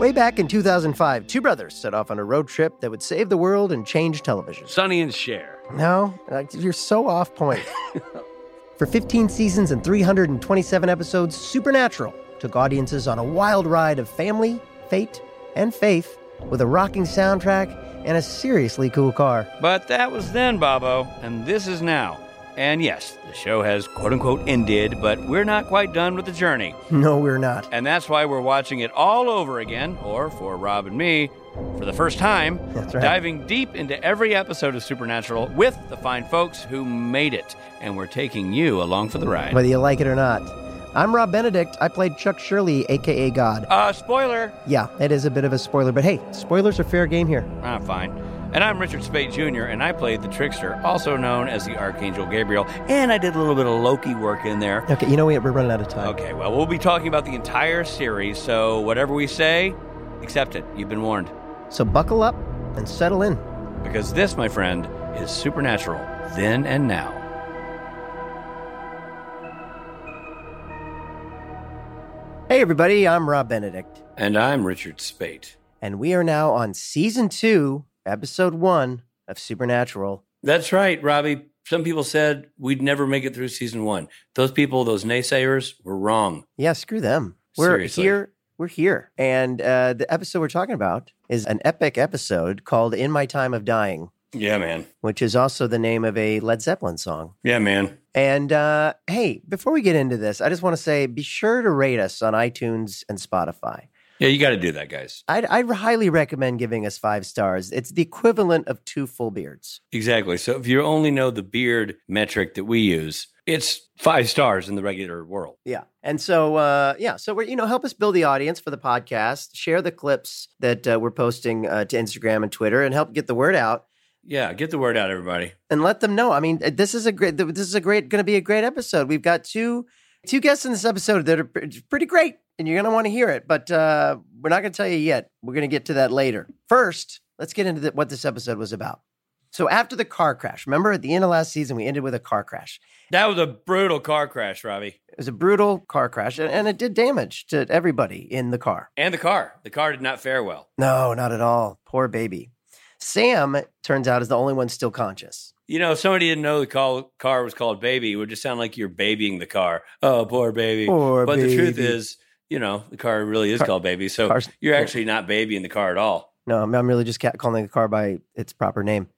Way back in 2005, two brothers set off on a road trip that would save the world and change television. Sonny and Cher. No, uh, you're so off point. For 15 seasons and 327 episodes, Supernatural took audiences on a wild ride of family, fate, and faith with a rocking soundtrack and a seriously cool car. But that was then, Bobo, and this is now. And yes, the show has quote unquote ended, but we're not quite done with the journey. No, we're not. And that's why we're watching it all over again, or for Rob and me, for the first time, That's right. diving deep into every episode of Supernatural with the fine folks who made it. And we're taking you along for the ride. Whether you like it or not. I'm Rob Benedict. I played Chuck Shirley, aka God. Uh, spoiler. Yeah, it is a bit of a spoiler, but hey, spoilers are fair game here. Ah, fine. And I'm Richard Speight Jr., and I played the trickster, also known as the Archangel Gabriel, and I did a little bit of Loki work in there. Okay, you know what? We're running out of time. Okay, well, we'll be talking about the entire series, so whatever we say, accept it. You've been warned. So buckle up and settle in. Because this, my friend, is Supernatural, then and now. Hey, everybody, I'm Rob Benedict, And I'm Richard Speight. and we are now on season two, episode one of Supernatural. That's right, Robbie. Some people said we'd never make it through season one. Those people, those naysayers, were wrong. Yeah, screw them. We're Seriously. here. We're here. And uh, the episode we're talking about is an epic episode called In My Time of Dying, Yeah, man. which is also the name of a Led Zeppelin song. Yeah, man. And uh, hey, before we get into this, I just want to say be sure to rate us on iTunes and Spotify. Yeah, you got to do that, guys. I'd, I'd highly recommend giving us five stars. It's the equivalent of two full beards. Exactly. So if you only know the beard metric that we use, it's five stars in the regular world. Yeah. And so, uh, yeah, so we're, you know, help us build the audience for the podcast, share the clips that uh, we're posting uh, to Instagram and Twitter, and help get the word out Yeah, get the word out, everybody. and let them know. I mean, uh, this is a great, this is a great, going to be a great episode. We've got two, two guests in this episode that are pretty great, and you're going to want to hear it, but uh, we're not going to tell you yet. We're going to get to that later. First, let's get into the, what this episode was about. So after the car crash, remember at the end of last season, we ended with a car crash. That was a brutal car crash, Robbie. It was a brutal car crash, and, and it did damage to everybody in the car. And the car. The car did not fare well. No, not at all. Poor baby. Sam turns out is the only one still conscious. You know, if somebody didn't know the call, car was called baby, it would just sound like you're babying the car. Oh, poor baby. Poor but the truth is, you know, the car really is Car- called baby. So cars- you're actually not baby in the car at all. No, I'm, I'm really just calling the car by its proper name.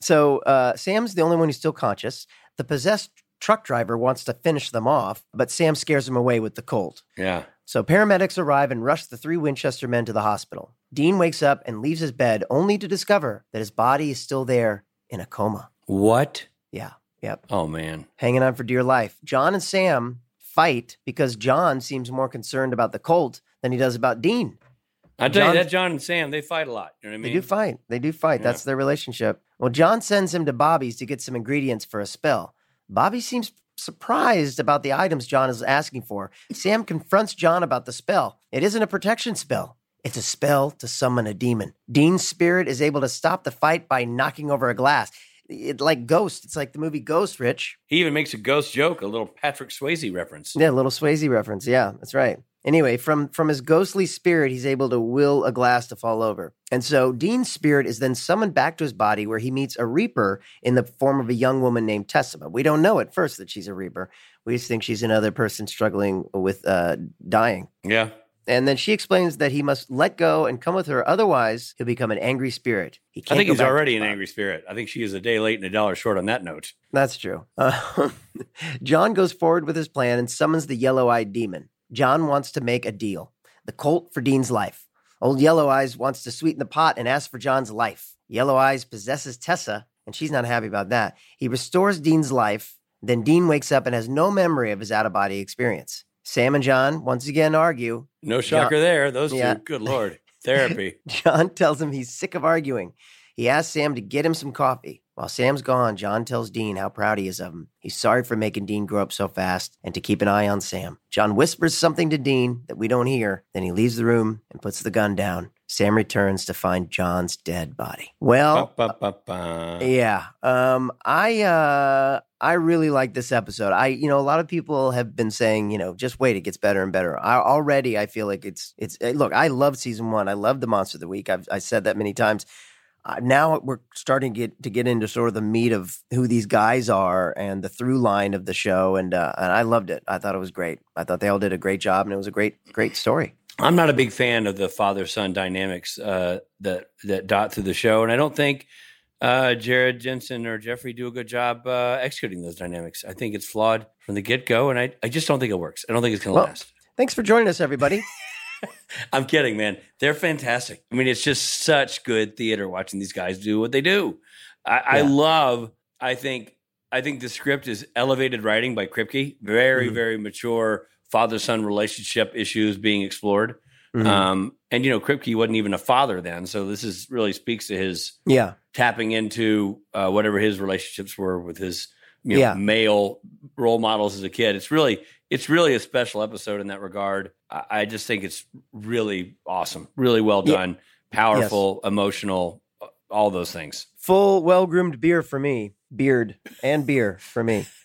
So uh, Sam's the only one who's still conscious. The possessed truck driver wants to finish them off, but Sam scares him away with the Colt. Yeah. So paramedics arrive and rush the three Winchester men to the hospital. Dean wakes up and leaves his bed only to discover that his body is still there in a coma. What? Yeah, yep. Oh, man. hanging on for dear life. John and Sam fight because John seems more concerned about the Colt than he does about Dean. I tell John- you, that John and Sam, they fight a lot. You know what I mean? They do fight. They do fight. Yeah. That's their relationship. Well, John sends him to Bobby's to get some ingredients for a spell. Bobby seems surprised about the items John is asking for. Sam confronts John about the spell. It isn't a protection spell. It's a spell to summon a demon. Dean's spirit is able to stop the fight by knocking over a glass. It like Ghost. It's like the movie Ghost, Rich. He even makes a ghost joke, a little Patrick Swayze reference. Yeah, a little Swayze reference. Yeah, that's right. Anyway, from from his ghostly spirit, he's able to will a glass to fall over. And so Dean's spirit is then summoned back to his body where he meets a reaper in the form of a young woman named Tessa. But we don't know at first that she's a reaper. We just think she's another person struggling with uh, dying. Yeah. And then she explains that he must let go and come with her, otherwise he'll become an angry spirit. He I think he's already an angry spirit. I think she is a day late and a dollar short on that note. That's true. Uh, John goes forward with his plan and summons the yellow eyed demon. John wants to make a deal the colt for Dean's life. Old Yellow Eyes wants to sweeten the pot and ask for John's life. Yellow Eyes possesses Tessa, and she's not happy about that. He restores Dean's life. Then Dean wakes up and has no memory of his out of body experience. Sam and John once again argue. No shocker there. Those Yeah. two, good lord. Therapy. John tells him he's sick of arguing. He asks Sam to get him some coffee. While Sam's gone, John tells Dean how proud he is of him. He's sorry for making Dean grow up so fast and to keep an eye on Sam. John whispers something to Dean that we don't hear. Then he leaves the room and puts the gun down. Sam returns to find John's dead body. Well, Ba, ba, ba, yeah. Um I uh I really like this episode. I you know a lot of people have been saying, you know, just wait it gets better and better. I already I feel like it's it's eh, look, I love season 1. I love the monster of the week. I've I said that many times. Uh, now we're starting to get to get into sort of the meat of who these guys are and the through line of the show and uh, and I loved it. I thought it was great. I thought they all did a great job and it was a great great story. I'm not a big fan of the father son dynamics uh, that that dot through the show, and I don't think uh, Jared Jensen or Jeffrey do a good job uh, executing those dynamics. I think it's flawed from the get go, and I, I just don't think it works. I don't think it's going to Well- last. Thanks for joining us everybody. I'm kidding, man. They're fantastic. I mean, it's just such good theater watching these guys do what they do. I, I love. I think. I think the script is elevated writing by Kripke. Very, Mhm. very mature father son relationship issues being explored. Mhm. Um, and you know, Kripke wasn't even a father then, so this is really speaks to his yeah. tapping into uh, whatever his relationships were with his you know, Yeah. male role models as a kid. It's really it's really a special episode in that regard. I, I just think it's really awesome, really well Yeah. done, powerful, emotional, uh, all those things. Full well groomed beer for me. Beard and beer for me.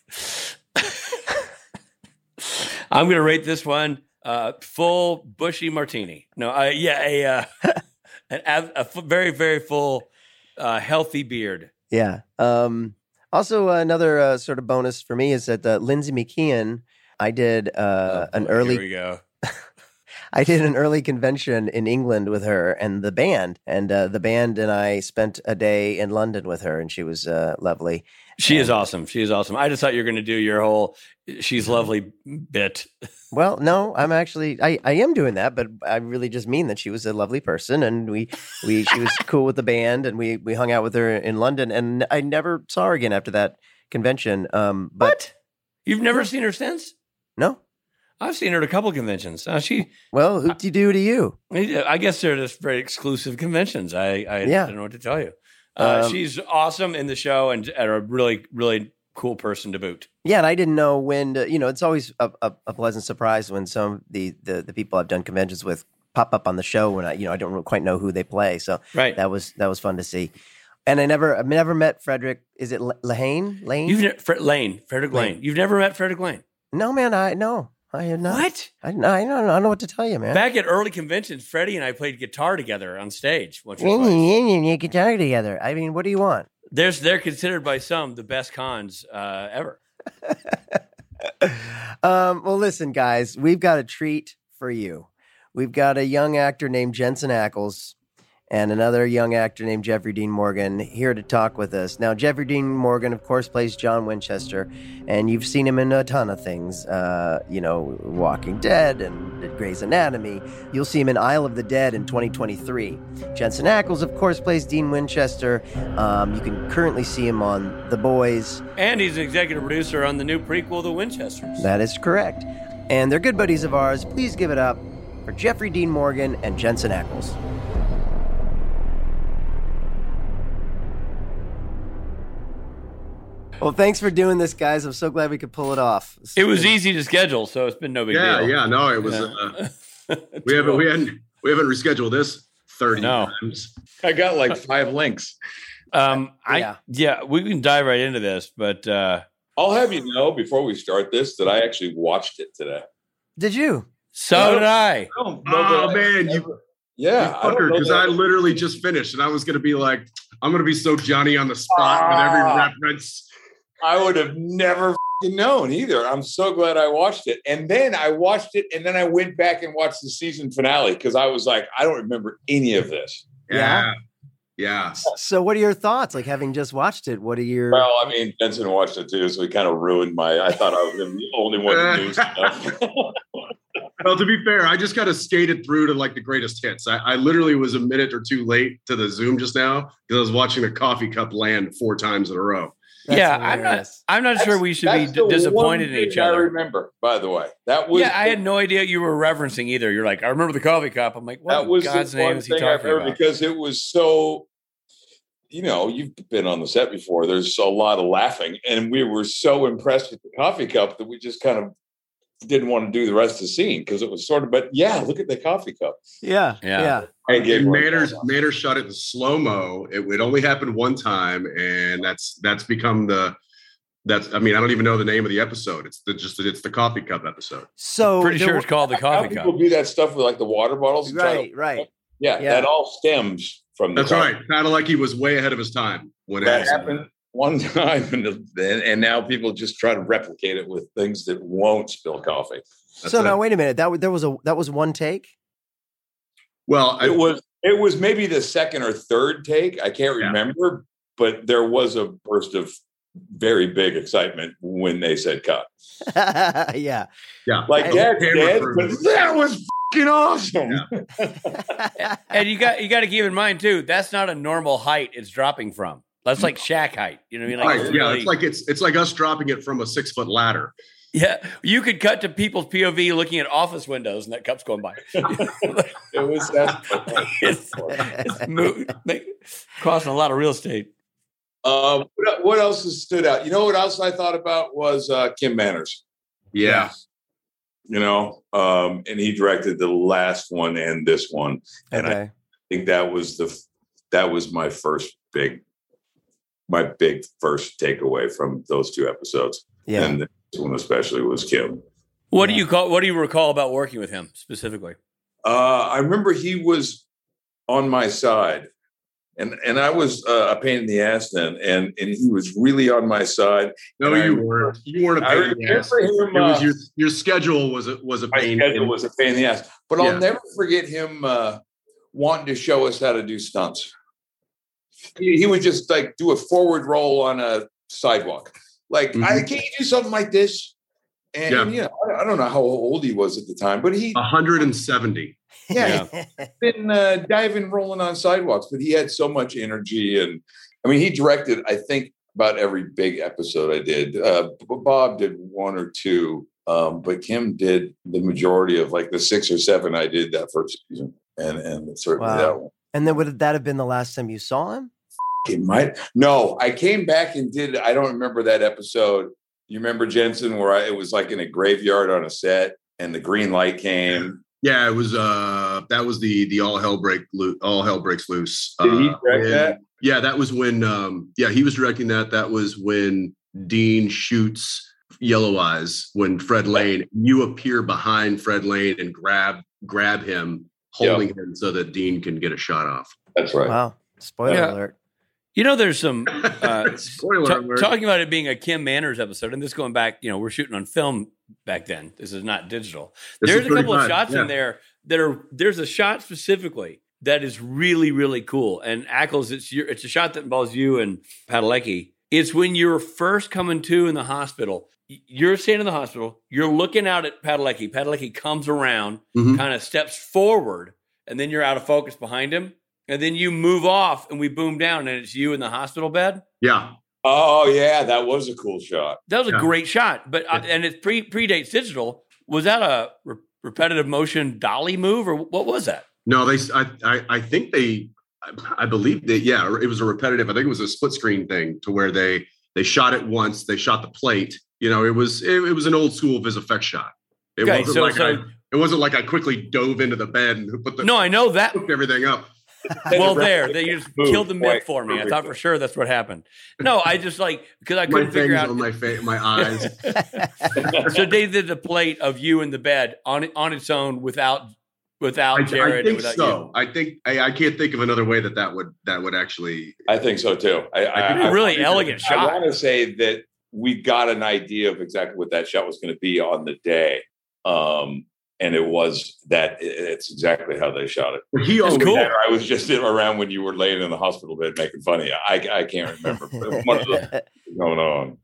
I'm going to rate this one uh, full bushy martini. No, uh, yeah, a, uh, an, ab- a f- very very full, uh, healthy beard. Yeah. Um, also, another uh, sort of bonus for me is that uh, Lindsey McKeon, I did uh, Oh, an boy, early, Here we go. I did an early convention in England with her and the band, and uh, the band and I spent a day in London with her, and she was uh, lovely. She is awesome. She is awesome. I just thought you were going to do your whole "she's lovely" bit. Well, no, I'm actually I, I am doing that, but I really just mean that she was a lovely person, and we we she was cool with the band, and we we hung out with her in London, and I never saw her again after that convention. Um, but What? You've never seen her since? no, I've seen her at a couple conventions. Now she, well, who'd you do to you? I guess they're just very exclusive conventions. I, I, Yeah. Don't know what to tell you. Uh, Um, she's awesome in the show and, and a really, really cool person to boot. Yeah, and I didn't know when. To, you know, it's always a, a, a pleasant surprise when some of the, the the people I've done conventions with pop up on the show when I you know I don't quite know who they play. So Right. that was that was fun to see. And I never I've never met Fredric. Is it Lehne? Lehne? You've ne- Fred, Lehne, Fredric Lehne. Lehne. You've never met Fredric Lehne. no, man. I no. I had not. What? I, I don't know. I don't know what to tell you, man. Back at early conventions, Freddie and I played guitar together on stage once or You twice. can guitar together. I mean, what do you want? There's, they're considered by some the best cons uh, ever. um, well, listen, guys, we've got a treat for you. We've got a young actor named Jensen Ackles and another young actor named Jeffrey Dean Morgan here to talk with us. Now, Jeffrey Dean Morgan, of course, plays John Winchester, and you've seen him in a ton of things. Uh, you know, Walking Dead and Grey's Anatomy. You'll see him in Isle of the Dead in 2023. Jensen Ackles, of course, plays Dean Winchester. Um, you can currently see him on The Boys. And he's an executive producer on the new prequel, The Winchesters. That is correct. And they're good buddies of ours. Please give it up for Jeffrey Dean Morgan and Jensen Ackles. Well, thanks for doing this, guys. I'm so glad we could pull it off. This It was been- easy to schedule, so it's been no big yeah, deal. yeah, yeah, no, it was. Yeah. Uh, we haven't, we haven't, we haven't rescheduled this thirty No. times. I got like five links. Um, I Yeah. yeah. we can dive right into this, but uh, I'll have you know before we start this that I actually watched it today. Did you? So did I. I don't know that Oh I man, you yeah, I don't fucker, know because that I literally just finished and I was gonna be like, I'm gonna be so Johnny on the spot with every Ah. reference. I would have never known either. I'm so glad I watched it. And then I watched it and then I went back and watched the season finale because I was like, I don't remember any of this. Yeah. Yeah. So, what are your thoughts? Like having just watched it, what are your? Well, I mean, Jensen watched it too, so he kind of ruined my. I thought I was gonna be the only one who knew stuff. Well, to be fair, I just kind of skated through to like the greatest hits. I, I literally was a minute or two late to the Zoom just now because I was watching the coffee cup land four times in a row. That's yeah, I'm not. I'm not sure we should be d- disappointed in each thing I other. remember, by the way, that was Yeah, I had no idea you were referencing either. You're like, I remember the coffee cup. I'm like, what that was God's name is he thing I've talking heard about? because it was so. You know, you've been on the set before. There's a lot of laughing, and we were so impressed with the coffee cup that we just kind of didn't want to do the rest of the scene because it was sort of. But yeah, look at the coffee cup. Yeah, Yeah. yeah. I gave And one Manners thumbs. Manners shot it in slow mo. It would only happen one time, and that's that's become the that's. I mean, I don't even know the name of the episode. It's the just it's the coffee cup episode. So Pretty sure wa- it's called the coffee cup. people do that stuff with like the water bottles. and try to- right, right. Yeah, Yeah. that all stems from the That's coffee. right. Kind of like he was way ahead of his time when That Addison- happened one time, and, and and now people just try to replicate it with things that won't spill coffee. That's so it. now wait a minute. That there was a that was one take. Well, I, It was it was maybe the second or third take. I can't Yeah. remember, but there was a burst of very big excitement when they said cut. yeah. yeah, Like I- that's dead, but that was fucking awesome. Yeah. and you got you got to keep in mind too. That's not a normal height. It's dropping from. That's like Shaq height. You know what I mean? Like, right. Yeah, really- it's like it's it's like us dropping it from a six foot ladder. yeah. You could cut to people's POV looking at office windows, and that cup's going by. It was that. it's, it's mo- make- crossing a lot of real estate. Um, what, what else has stood out? You know what else I thought about was uh, Kim Manners. Yeah, You know, um, and he directed the last one and this one. And I think that was the that was my first big my big first takeaway from those two episodes. Yeah. And this one especially was Kim. What do you call? What do you recall about working with him specifically? Uh, I remember he was on my side, and and I was uh, a pain in the ass then, and and he was really on my side. no, And you remember- weren't. You weren't a I pain in the ass. remember him. It was uh, your your schedule was a was a my pain. schedule was a pain in the ass, but I'll never forget him uh, wanting to show us how to do stunts. He, he would just like do a forward roll on a sidewalk, like, Mhm. I, "Can you do something like this?" And, Yeah. and, you know, I, I don't know how old he was at the time, but he 170. yeah, been uh, diving, rolling on sidewalks, but he had so much energy. And I mean, he directed, I think, about every big episode I did. Uh, Bob did one or two, um, but Kim did the majority of like the six or seven I did that first season. And, and certainly Wow. that one. And then would that have been the last time you saw him? It might. No, I came back and did, I don't remember that episode. You remember Jensen, where I, it was like in a graveyard on a set and the green light came. Yeah, it was. uh That was the the all hell break loo- all hell breaks loose. Did he uh, direct when- that? Yeah, that was when. um Yeah, he was directing that. That was when Dean shoots Yellow Eyes when Fred Lehne. You appear behind Fred Lehne and grab grab him, holding him so that Dean can get a shot off. That's right. Wow. Spoiler Yeah. alert. You know, there's some uh, Spoiler Ta- alert. talking about it being a Kim Manners episode, and this going back, you know, we're shooting on film back then. This is not digital. This there's a couple of shots yeah. in there that are. There's a shot specifically that is really really cool. And Ackles, it's your, it's a shot that involves you and Padalecki. It's when you're first coming to in the hospital. You're standing in the hospital. You're looking out at Padalecki. Padalecki comes around, Mhm. kind of steps forward, and then you're out of focus behind him. And then you move off, and we boom down, and it's you in the hospital bed. Yeah, Oh, yeah. That was a cool shot. That was a great shot, but uh, and it pre predates digital. Was that a re- repetitive motion dolly move, or what was that? no, they. I I, I think they. I, I believe that. Yeah, it was a repetitive. I think it was a split screen thing to where they they shot it once. They shot the plate. You know, it was it, it was an old school vis effects shot. It Okay, wasn't so- like so- I, it wasn't like I quickly dove into the bed and put the No, I know that. hooked everything up. well, there, they just killed the myth for me. I thought for sure that's what happened. No, I just like because I couldn't my figure out on my face, my eyes. so they did the plate of you in the bed on on its own without without Jared. I and think without so. I think I, I can't think of another way that that would that would actually. I think so too. I, You. Really I, elegant I shot. want to say that we got an idea of exactly what that shot was going to be on the day, um, and it was that. It's exactly how they shot it. He always, cool. I was just around when you were laying in the hospital bed making fun of you. I, I can't remember but much of the going on.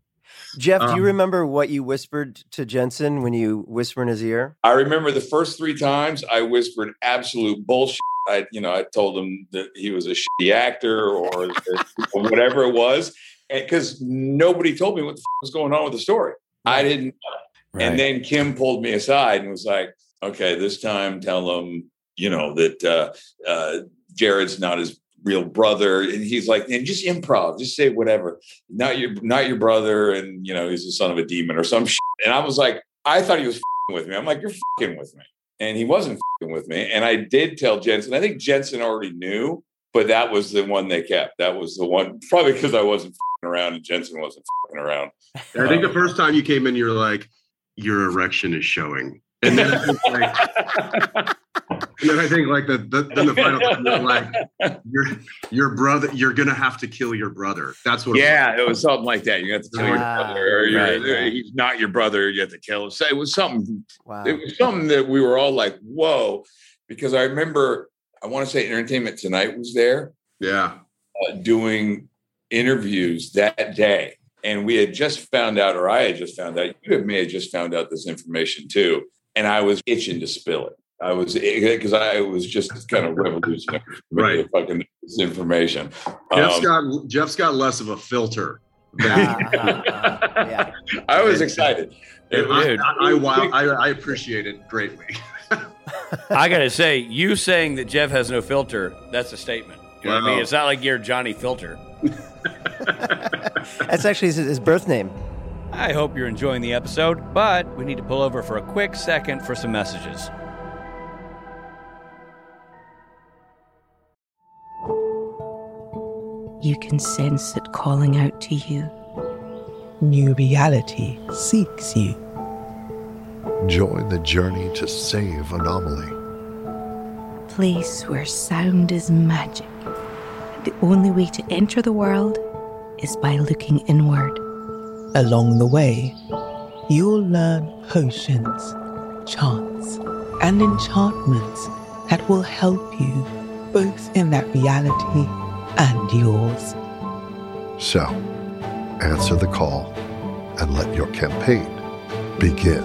Jeff, do you Um, remember what you whispered to Jensen when you whispered in his ear? I remember the first three times I whispered absolute bullshit. I, you know, I told him that he was a shitty actor or, or whatever it was, because nobody told me what the f- was going on with the story. I didn't. Right. And then Kim pulled me aside and was like, "Okay, this time tell him, you know, that uh, uh, Jared's not his real brother." And he's like, "And just improv, just say whatever. Not your, not your brother, and you know, he's the son of a demon or some shit." And I was like, I thought he was f***ing with me. I'm like, "You're f***ing with me," and he wasn't f***ing with me. And I did tell Jensen. I think Jensen already knew, but that was the one they kept. That was the one, probably because I wasn't f***ing around and Jensen wasn't f***ing around. I think the um, first time you came in, you're like, your erection is showing, and then I think like, and then I think like the, the then the final time you're like, your your brother, you're gonna have to kill your brother. That's what. Yeah, it was something like that. You have to kill your brother, or Right, right. he's not your brother. You have to kill him. So it was something. Wow. It was something that we were all like, "Whoa!" Because I remember, I want to say Entertainment Tonight was there Yeah. uh, doing interviews that day, and we had just found out, or I had just found out. You may have just found out this information too, and I was itching to spill it. I was because I was just kind of revolutionary, Right. Fucking this information. Jeff's Um, got Jeff's got less of a filter. Than, Ah, yeah. I was excited. and I, Dude. I, I, wow, I, I appreciate it greatly. I gotta say, you saying that Jeff has no filter, that's a statement. You know what I mean? It's not like you're Johnny Filter. That's actually his, his birth name. I hope you're enjoying the episode, but we need to pull over for a quick second for some messages. You can sense it calling out to you. New reality seeks you. Join the journey to save Anomalie. Place where sound is magic. The only way to enter the world is by looking inward. Along the way, you'll learn potions, chants, and enchantments that will help you both in that reality and yours. So, answer the call and let your campaign begin.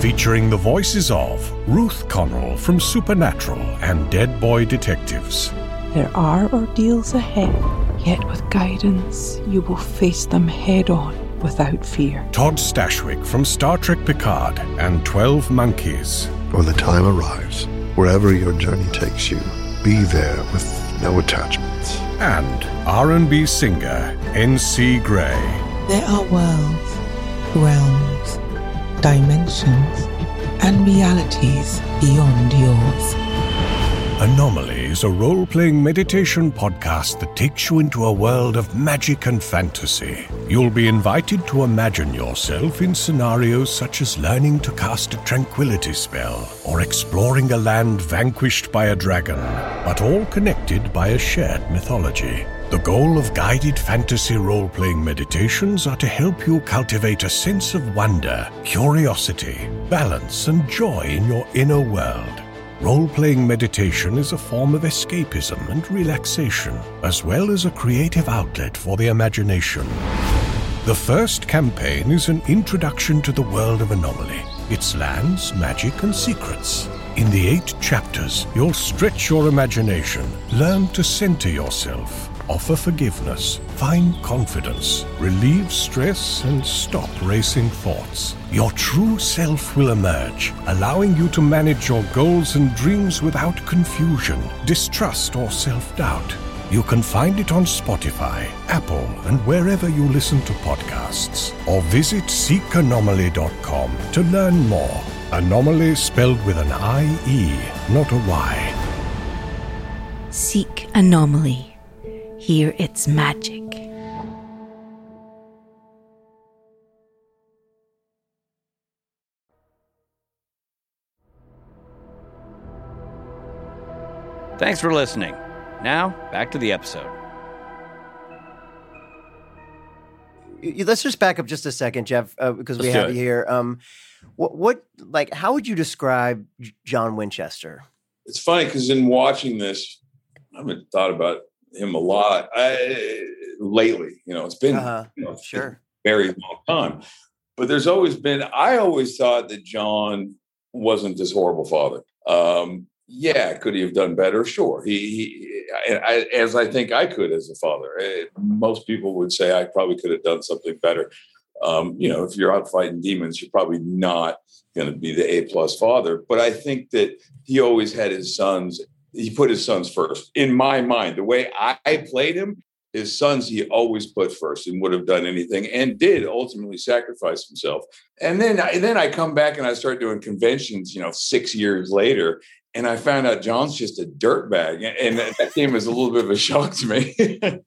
Featuring the voices of Ruth Connell from Supernatural and Dead Boy Detectives, There are ordeals ahead, yet with guidance, you will face them head on without fear. Todd Stashwick from Star Trek Picard and 12 Monkeys, When the time arrives, wherever your journey takes you, be there with no attachments. and R&B singer N.C. Gray. There are worlds, realms, dimensions, and realities beyond yours. Anomalie is a role playing meditation podcast that takes you into a world of magic and fantasy. You'll be invited to imagine yourself in scenarios such as learning to cast a tranquility spell or exploring a land vanquished by a dragon, but all connected by a shared mythology. The goal of guided fantasy role playing meditations are to help you cultivate a sense of wonder, curiosity, balance, and joy in your inner world. Role playing meditation is a form of escapism and relaxation, as well as a creative outlet for the imagination. The first campaign is an introduction to the world of Anomalie, its lands, magic, and secrets. In the eight chapters, you'll stretch your imagination, learn to center yourself, offer forgiveness, find confidence, relieve stress, and stop racing thoughts. Your true self will emerge, allowing you to manage your goals and dreams without confusion, distrust, or self doubt. You can find it on Spotify, Apple, and wherever you listen to podcasts. Or visit seekanomalie.com to learn more. Anomalie spelled with an I-E, not a Y. Seek anomaly. Hear its magic. Thanks for listening. Now, back to the episode. Let's just back up just a second, Jeff, uh, because we Let's do have it. you here. Um, what, what, like, how would you describe John Winchester? It's funny because in watching this, I haven't thought about him a lot I, lately. You know, it's been Uh-huh. you know, Sure. a very long time. But there's always been. I always thought that John wasn't this horrible father. Um, yeah, could he have done better? Sure. He, he I, as I think I could as a father. Eh, most people would say I probably could have done something better. Um, you know, if you're out fighting demons, you're probably not going to be the A plus father. But I think that he always had his sons. He put his sons first. In my mind, the way I, played him, his sons he always put first and would have done anything and did ultimately sacrifice himself. And then, and then I come back and I start doing conventions. You know, six years later, and I found out John's just a dirtbag, and that came as a little bit of a shock to me.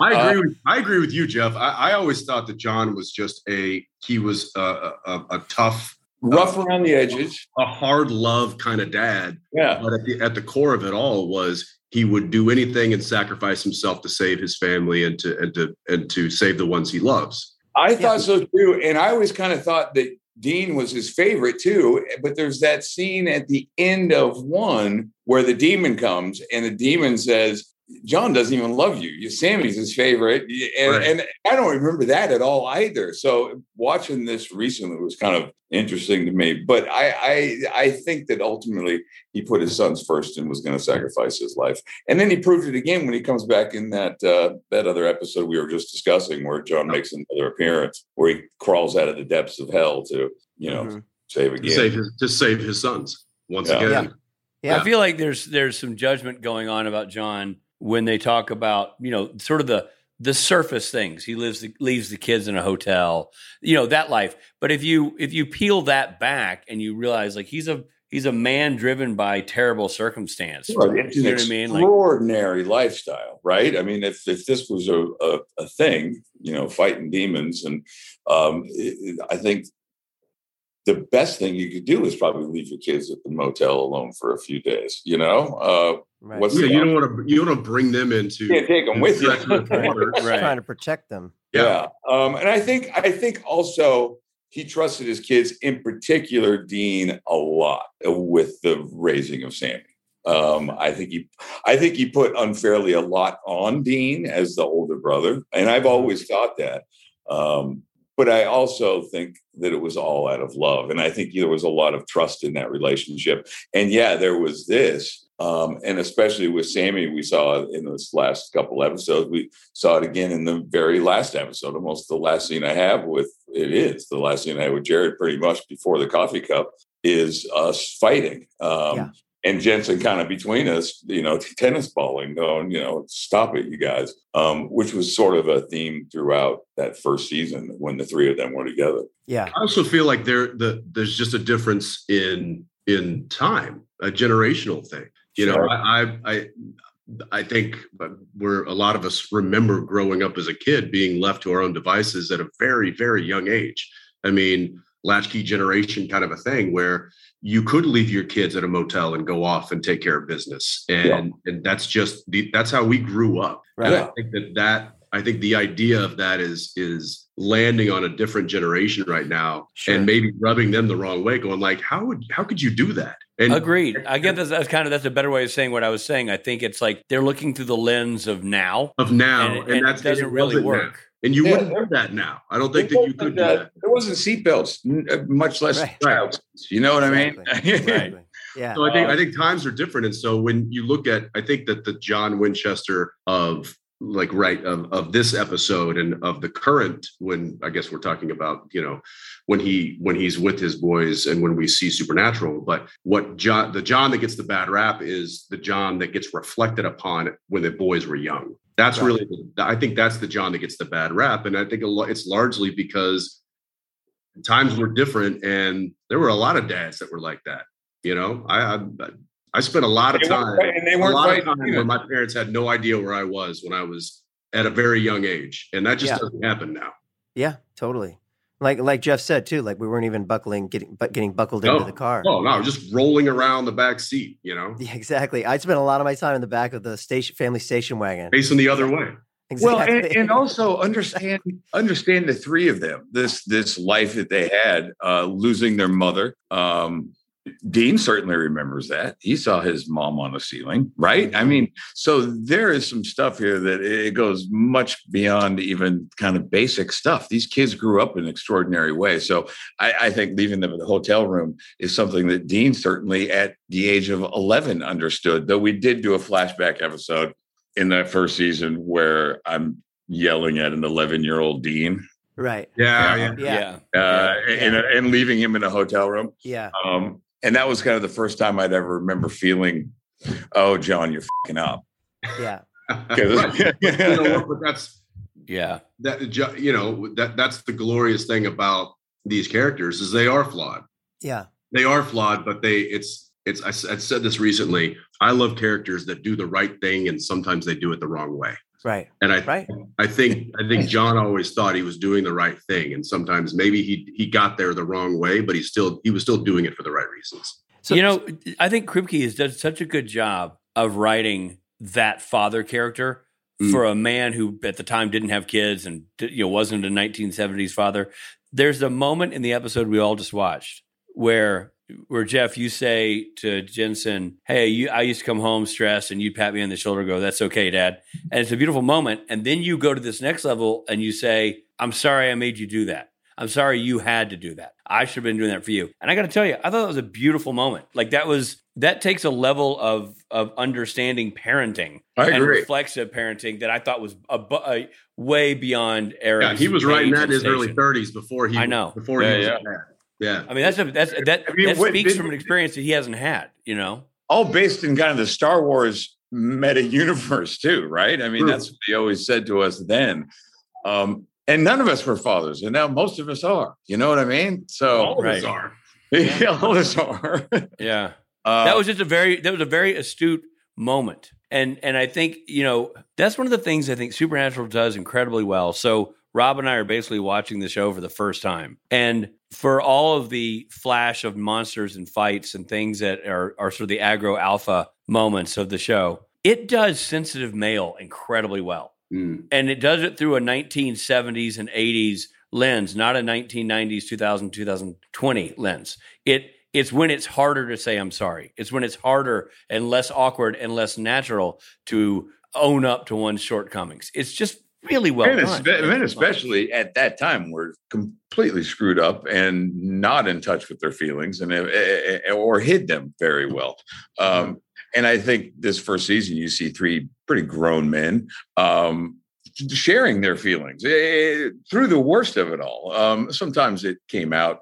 I Uh, agree. with, I agree with you, Jeff. I, I always thought that John was just a he was a, a- a tough, Uh, rough around the edges, a hard love kind of dad. yeah. But at the at the core of it all was he would do anything and sacrifice himself to save his family and to and to and to save the ones he loves. I thought so too. And I always kind of thought that Dean was his favorite too. But there's that scene at the end of one where the demon comes and the demon says, John doesn't even love you. You Sammy's his favorite. And, Right. and I don't remember that at all either. So watching this recently was kind of interesting to me. But I I, I think that ultimately he put his sons first and was going to sacrifice his life. And then he proved it again when he comes back in that uh, that other episode we were just discussing, where John makes another appearance, where he crawls out of the depths of hell to you know Mhm. save To again. save his to save his sons once Yeah. again. Yeah. I feel like there's there's some judgment going on about John when they talk about you know sort of the the surface things. He lives the, leaves the kids in a hotel, you know that life. But if you if you peel that back and you realize like he's a he's a man driven by terrible circumstance. Sure, It's You an know what I mean? Like extraordinary lifestyle, right? I mean, if if this was a a, a thing, you know, fighting demons, and um, it- I think the best thing you could do is probably leave your kids at the motel alone for a few days. You know, uh, Right. what's Yeah, you don't want to you don't want to bring them into You can't take 'em with you. threats with Right. trying to protect them. Yeah. Um, and I think I think also he trusted his kids, in particular Dean, a lot with the raising of Sammy. Um, I think he I think he put unfairly a lot on Dean as the older brother. And I've always thought that. Um, but I also think that it was all out of love. And I think there was a lot of trust in that relationship. And yeah, there was this. Um, and especially with Sammy, we saw in this last couple episodes, we saw it again in the very last episode, almost the last scene I have with it is the last scene I have with Jared pretty much before the coffee cup is us fighting. Um, Yeah. And Jensen kind of between us, you know, tennis balling, going, you know, stop it, you guys, um, which was sort of a theme throughout that first season when the three of them were together. Yeah. I also feel like there the there's just a difference in in time, a generational thing. You know, I I I, I think we're a lot of us remember growing up as a kid being left to our own devices at a very very young age. I mean, latchkey generation kind of a thing where you could leave your kids at a motel and go off and take care of business, and Yeah. and that's just the, that's how we grew up. Right. I think that that I think the idea of that is is landing on a different generation right now Sure. and maybe rubbing them the wrong way, going like, how would how could you do that? And Agreed. I guess that's, that's kind of that's a better way of saying what I was saying. I think it's like they're looking through the lens of now, of now, and, and, and that's it doesn't really wasn't now. Work. And you Yeah. wouldn't do that now. I don't think that you could do Uh, that. There wasn't seatbelts, uh, much less Right. child seats. You know what I mean? Exactly. Exactly. Yeah. So I think I think times are different, and so when you look at, I think that the John Winchester of like right of, of this episode and of the current when I guess we're talking about you know when he when he's with his boys and when we see supernatural, but what John the John that gets the bad rap is the John that gets reflected upon when the boys were young. That's Right. really I think that's the John that gets the bad rap, and I think it's largely because times were different and there were a lot of dads that were like that you know i, I I spent a lot of time, and they weren't lot of time where my parents had no idea where I was when I was at a very young age, and that just Yeah. doesn't happen now. Yeah, totally. Like like Jeff said too. Like we weren't even buckling, getting but getting buckled No. into the car. Oh no, just rolling around the back seat, you know, Yeah, exactly. I spent a lot of my time in the back of the station, family station wagon. facing the other way. Well, Exactly. and, and also understand understand the three of them. This this life that they had, uh, losing their mother. Um, Dean certainly remembers that. He saw his mom on the ceiling, right? I mean, so there is some stuff here that it goes much beyond even kind of basic stuff. These kids grew up in an extraordinary way. So I, I think leaving them in the hotel room is something that Dean certainly at the age of 11 understood, though we did do a flashback episode in that first season where I'm yelling at an 11 year old Dean right. Yeah, Yeah. yeah. Yeah. uh, and, and leaving him in a hotel room. Yeah. Um, and that was kind of the first time I'd ever remember feeling, oh, John, you're fucking up. Yeah. Right. you know? But that's Yeah. that. You know that that's the glorious thing about these characters is they are flawed. Yeah. They are flawed, but they it's it's. I, s- I said this recently. I love characters that do the right thing, and sometimes they do it the wrong way. Right. And I Right. I think I think John always thought he was doing the right thing, and sometimes maybe he he got there the wrong way, but he still he was still doing it for the right reasons. So you know, I think Kripke has done such a good job of writing that father character Mm. for a man who at the time didn't have kids and you know wasn't a 1970s father. There's a moment in the episode we all just watched where where Jeff, you say to Jensen, "Hey, you, I used to come home stressed, and you'd pat me on the shoulder, and go, that's okay, Dad." And it's a beautiful moment. And then you go to this next level, and you say, "I'm sorry, I made you do that. I'm sorry you had to do that. I should have been doing that for you." And I got to tell you, I thought that was a beautiful moment. Like that was that takes a level of of understanding parenting I and agree. reflexive parenting that I thought was a, bu- a way beyond Eric's. Yeah, he was writing age that in and his early thirties before he I know. before Yeah, he was yeah. a dad. Yeah. I mean, that's a, that's that I mean, that what- speaks did- from an experience that he hasn't had. You know. All based in kind of the Star Wars meta universe, too, right? I mean, True. that's what he always said to us then. Um, and none of us were fathers, and now most of us are. You know what I mean? So All of us Right. are. yeah, all of us are. Yeah. Uh, that was just a very that was a very astute moment and and i think you know that's one of the things i think supernatural does incredibly well so rob and i are basically watching the show for the first time and for all of the flash of monsters and fights and things that are are sort of the aggro alpha moments of the show it does sensitive male incredibly well. Mm. and it does it through a 1970s and 80s lens not a 1990s 2000 2020 lens. It it's when it's harder to say i'm sorry. It's when it's harder and less awkward and less natural to own up to one's shortcomings. It's just really well men, done espe- men It's fun. especially at that time were completely screwed up and not in touch with their feelings and uh, uh, or hid them very well um, and i think this first season you see three pretty grown men um, sharing their feelings eh, through the worst of it all um, sometimes it came out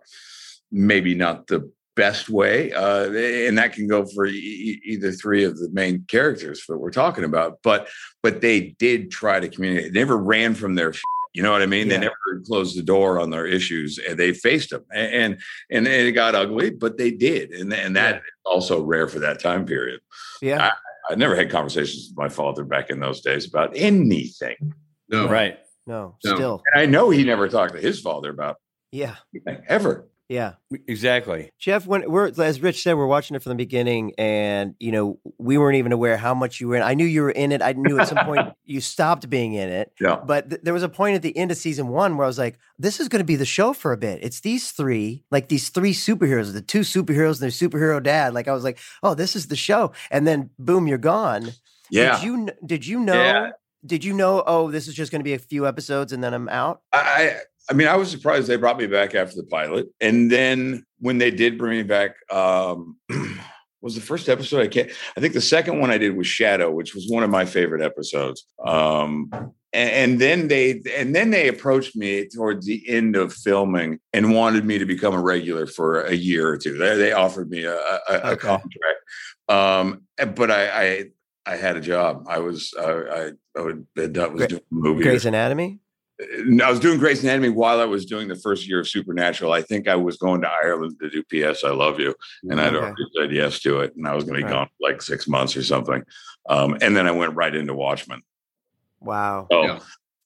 maybe not the best way uh, and that can go for e- either three of the main characters that we're talking about but but they did try to communicate they never ran from their shit, you know what i mean Yeah. they never closed the door on their issues and they faced them and and, and it got ugly but they did and, and that is also rare for that time period Yeah. i never had conversations with my father back in those days about anything No. right No. No. Still. and i know he never talked to his father about Yeah. anything ever Yeah. exactly Jeff, when we're as Rich said, we're watching it from the beginning, and you know we weren't even aware how much you were in. I knew you were in it. I knew at some point you stopped being in it. yeah But th- there was a point at the end of season one where I was like, "This is going to be the show for a bit." It's these three, like these three superheroes, the two superheroes and their superhero dad. Like I was like, "Oh, this is the show," and then boom, you're gone. yeah Did you did you know? Yeah. Did you know? Oh, this is just going to be a few episodes and then I'm out. I, I mean, I was surprised they brought me back after the pilot, and then when they did bring me back, um, was the first episode I can't. I think the second one I did was Shadow, which was one of my favorite episodes. Um, and, and then they and then they approached me towards the end of filming and wanted me to become a regular for a year or two. They, they offered me a, a, a contract, um, but I, I I had a job. I was I I I was doing a movie. Grey's Anatomy. I was doing Grey's Anatomy while I was doing the first year of Supernatural. I think I was going to Ireland to do PS I Love You, and I'd already said yes to it, and I was going to be Right. gone for like six months or something. Um, and then I went right into Watchmen. Wow. So,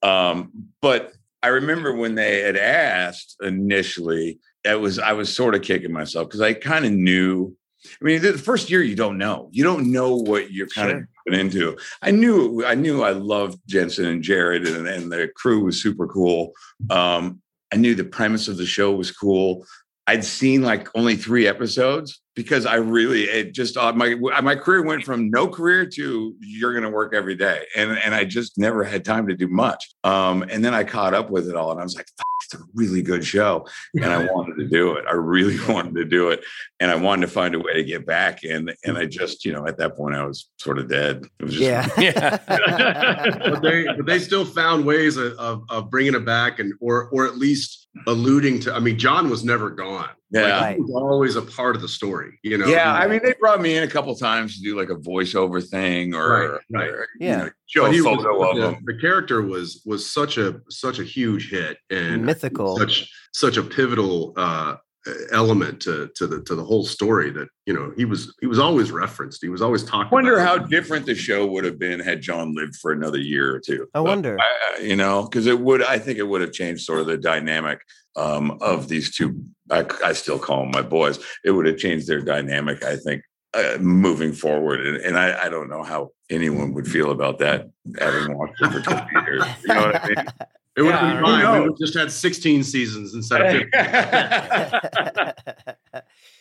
um, but I remember when they had asked initially, it was I was sort of kicking myself because I kind of knew. I mean, the first year you don't know. You don't know what you're kind of Sure. Into. I knew I knew I loved Jensen and Jared, and, and the crew was super cool. Um, I knew the premise of the show was cool. I'd seen like only three episodes because I really it just uh, my my career went from no career to you're going to work every day, and and I just never had time to do much. Um, and then I caught up with it all, and I was like, it's a really good show, and I wanted to do it. I really wanted to do it, and I wanted to find a way to get back. And and I just you know at that point I was sort of dead. It was just Yeah. Yeah. but they but they still found ways of, of, of bringing it back and or or at least alluding to. I mean, John was never gone. Yeah. Like, he was always a part of the story. You know. Yeah, I mean, they brought me in a couple times to do like a voiceover thing or, Right, right. or, Yeah. you know, show but was- of the, him. the character was was such a such a huge hit and Mythical. such such a pivotal uh element to to the to the whole story that you know he was he was always referenced he was always talking Wonder about how different the show would have been had John lived for another year or two. I wonder. I- I- you know, because it would. I think it would have changed sort of the dynamic um, of these two. I, I still call them my boys. It would have changed their dynamic. I think uh, moving forward, and, and I, I don't know how anyone would feel about that having watched it for twenty years. You know what I mean? it would Yeah, I have don't been fine we would just had 16 seasons instead of 50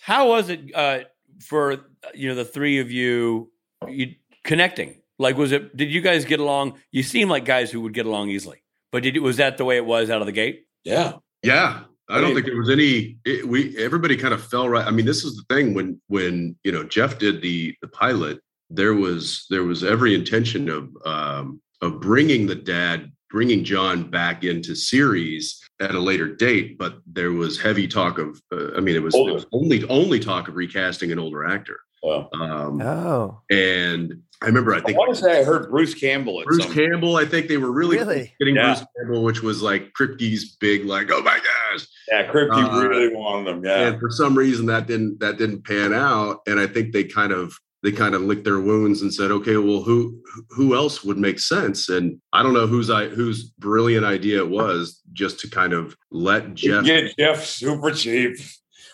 How was it uh, for you know the three of you, you connecting? Like, was it? Did you guys get along? You seem like guys who would get along easily, but did was that the way it was out of the gate? yeah. Yeah, I I don't mean- think there was any. It, we everybody kind of fell right. I mean, this is the thing when when you know Jeff did the the pilot, there was there was every intention of um, of bringing the dad, bringing John back into series at a later date, but there was heavy talk of. Uh, I mean, it was, it was only only talk of recasting an older actor. Well, Um, oh, and I remember, I I want to say I heard Bruce Campbell at Bruce some Campbell. I think they were really, Really? getting Yeah. Bruce Campbell, which was like Kripke's big, like, oh my gosh. Yeah, Kripke Uh, really wanted them. Yeah. and for some reason that didn't that didn't pan out and i think they kind of they kind of licked their wounds and said okay well who who else would make sense and i don't know whose i whose brilliant idea it was just to kind of let jeff Get Jeff super cheap.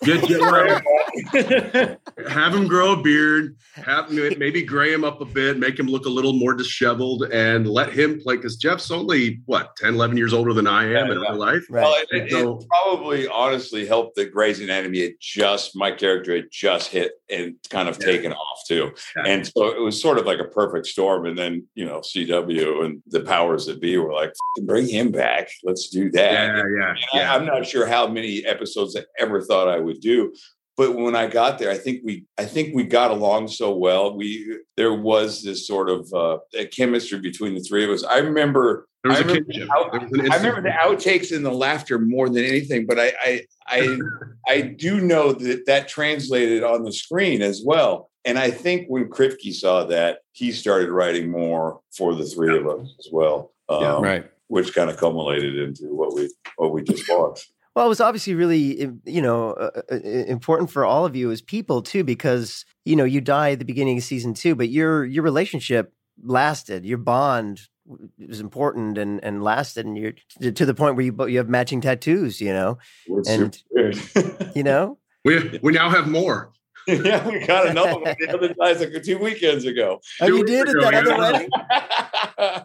Get Jeff- have him grow a beard have maybe gray him up a bit make him look a little more disheveled and let him play because jeff's only what 10 11 years older than i am Yeah, in yeah. real life right. Well, it, it, So- it probably honestly helped that Grey's Anatomy had just my character had just hit and kind of Yeah. taken off too, Yeah. and so it was sort of like a perfect storm. And then you know CW and the powers that be were like, bring him back, let's do that. yeah yeah yeah I, I'm not sure how many episodes I ever thought I would do. But when I got there, I think we, I think we got along so well. We there was this sort of uh, a chemistry between the three of us. I remember I remember kinship how- There was an I remember the outtakes and the laughter more than anything, but I, I, I, I do know that that translated on the screen as well. And I think when Kripke saw that, he started writing more for the three of us as well, um, right. which kind of culminated into what we what we just watched. Well, it was obviously really, you know, uh, uh, important for all of you as people too, because you know you die at the beginning of season two, but your your relationship lasted. Your bond w- was important and and lasted, and you're to, to the point where you you have matching tattoos. You know, It's And- you know. we, we now have more yeah, we got another one the other night, like two weekends ago. Oh, Two you weeks did at ago, that other wedding.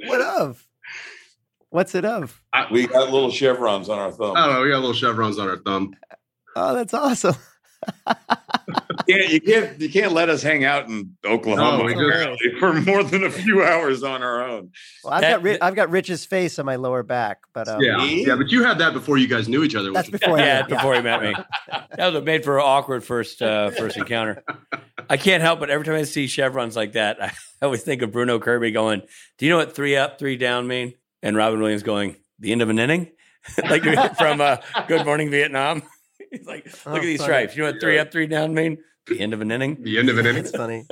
What of? What's it of? we got little chevrons on our thumb. I don't know. We got little chevrons on our thumb. Oh, that's awesome. You can't, you can't you can't let us hang out in Oklahoma No, we just- for more than a few hours on our own. Well, I've That- got Ri- I've got Rich's face on my lower back, but um, yeah, yeah. But you had that before you guys knew each other. that's which was- before. I yeah, met- before he met me. That was made for an awkward first uh, first encounter. I can't help but every time I see chevrons like that, I always think of Bruno Kirby going, "Do you know what three up, three down mean?" And Robin Williams going, "The end of an inning," like from uh, Good Morning Vietnam. He's like, "Look Oh, at these funny. stripes. You know what three up, three down mean?" The end of an inning. the end of an inning. It's funny.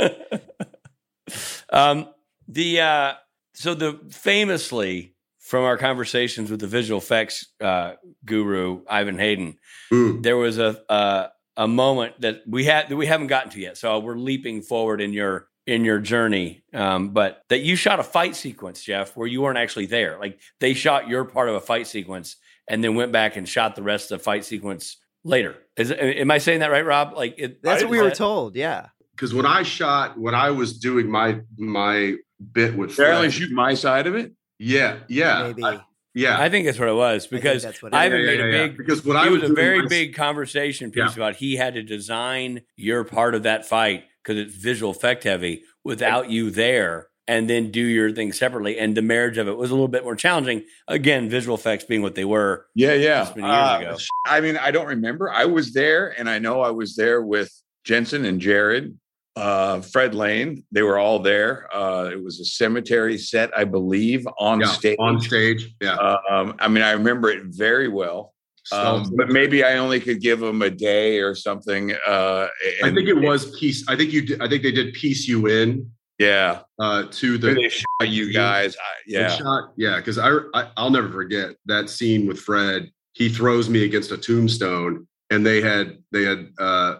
um, the uh, so the famously from our conversations with the visual effects uh, guru Ivan Hayden, Ooh. there was a, a a moment that we had that we haven't gotten to yet. So we're leaping forward in your in your journey. Um, but that you shot a fight sequence, Jeff, where you weren't actually there. Like they shot your part of a fight sequence and then went back and shot the rest of the fight sequence later. Is am I saying that right, Rob? Like it, That's what we were that- told. Yeah. Because when I shot, when I was doing my my bit with They only shoot my side of it. yeah, yeah, Maybe. I- yeah. I think that's what it was because that's what it Ivan Yeah, made yeah, a yeah. big because when it I was, was a very my- big conversation piece Yeah. about he had to design your part of that fight because it's visual effect heavy without you there and then do your thing separately and the marriage of it was a little bit more challenging again visual effects being what they were Yeah, yeah. It's years Uh, ago. I mean, I don't remember. I was there, and I know I was there with Jensen and Jared, uh, Fred Lehne. They were all there. Uh, it was a cemetery set, I believe, on yeah, stage. on stage. Yeah, Um, I mean, I remember it very well. Um, but maybe I only could give them a day or something. Uh, I think it was piece. I think you. Did, I think they did piece you in Yeah, uh, to the they shot you guys. I, the yeah, shot. Yeah, because I, I I'll never forget that scene with Fred. He throws me against a tombstone, and they had they had uh,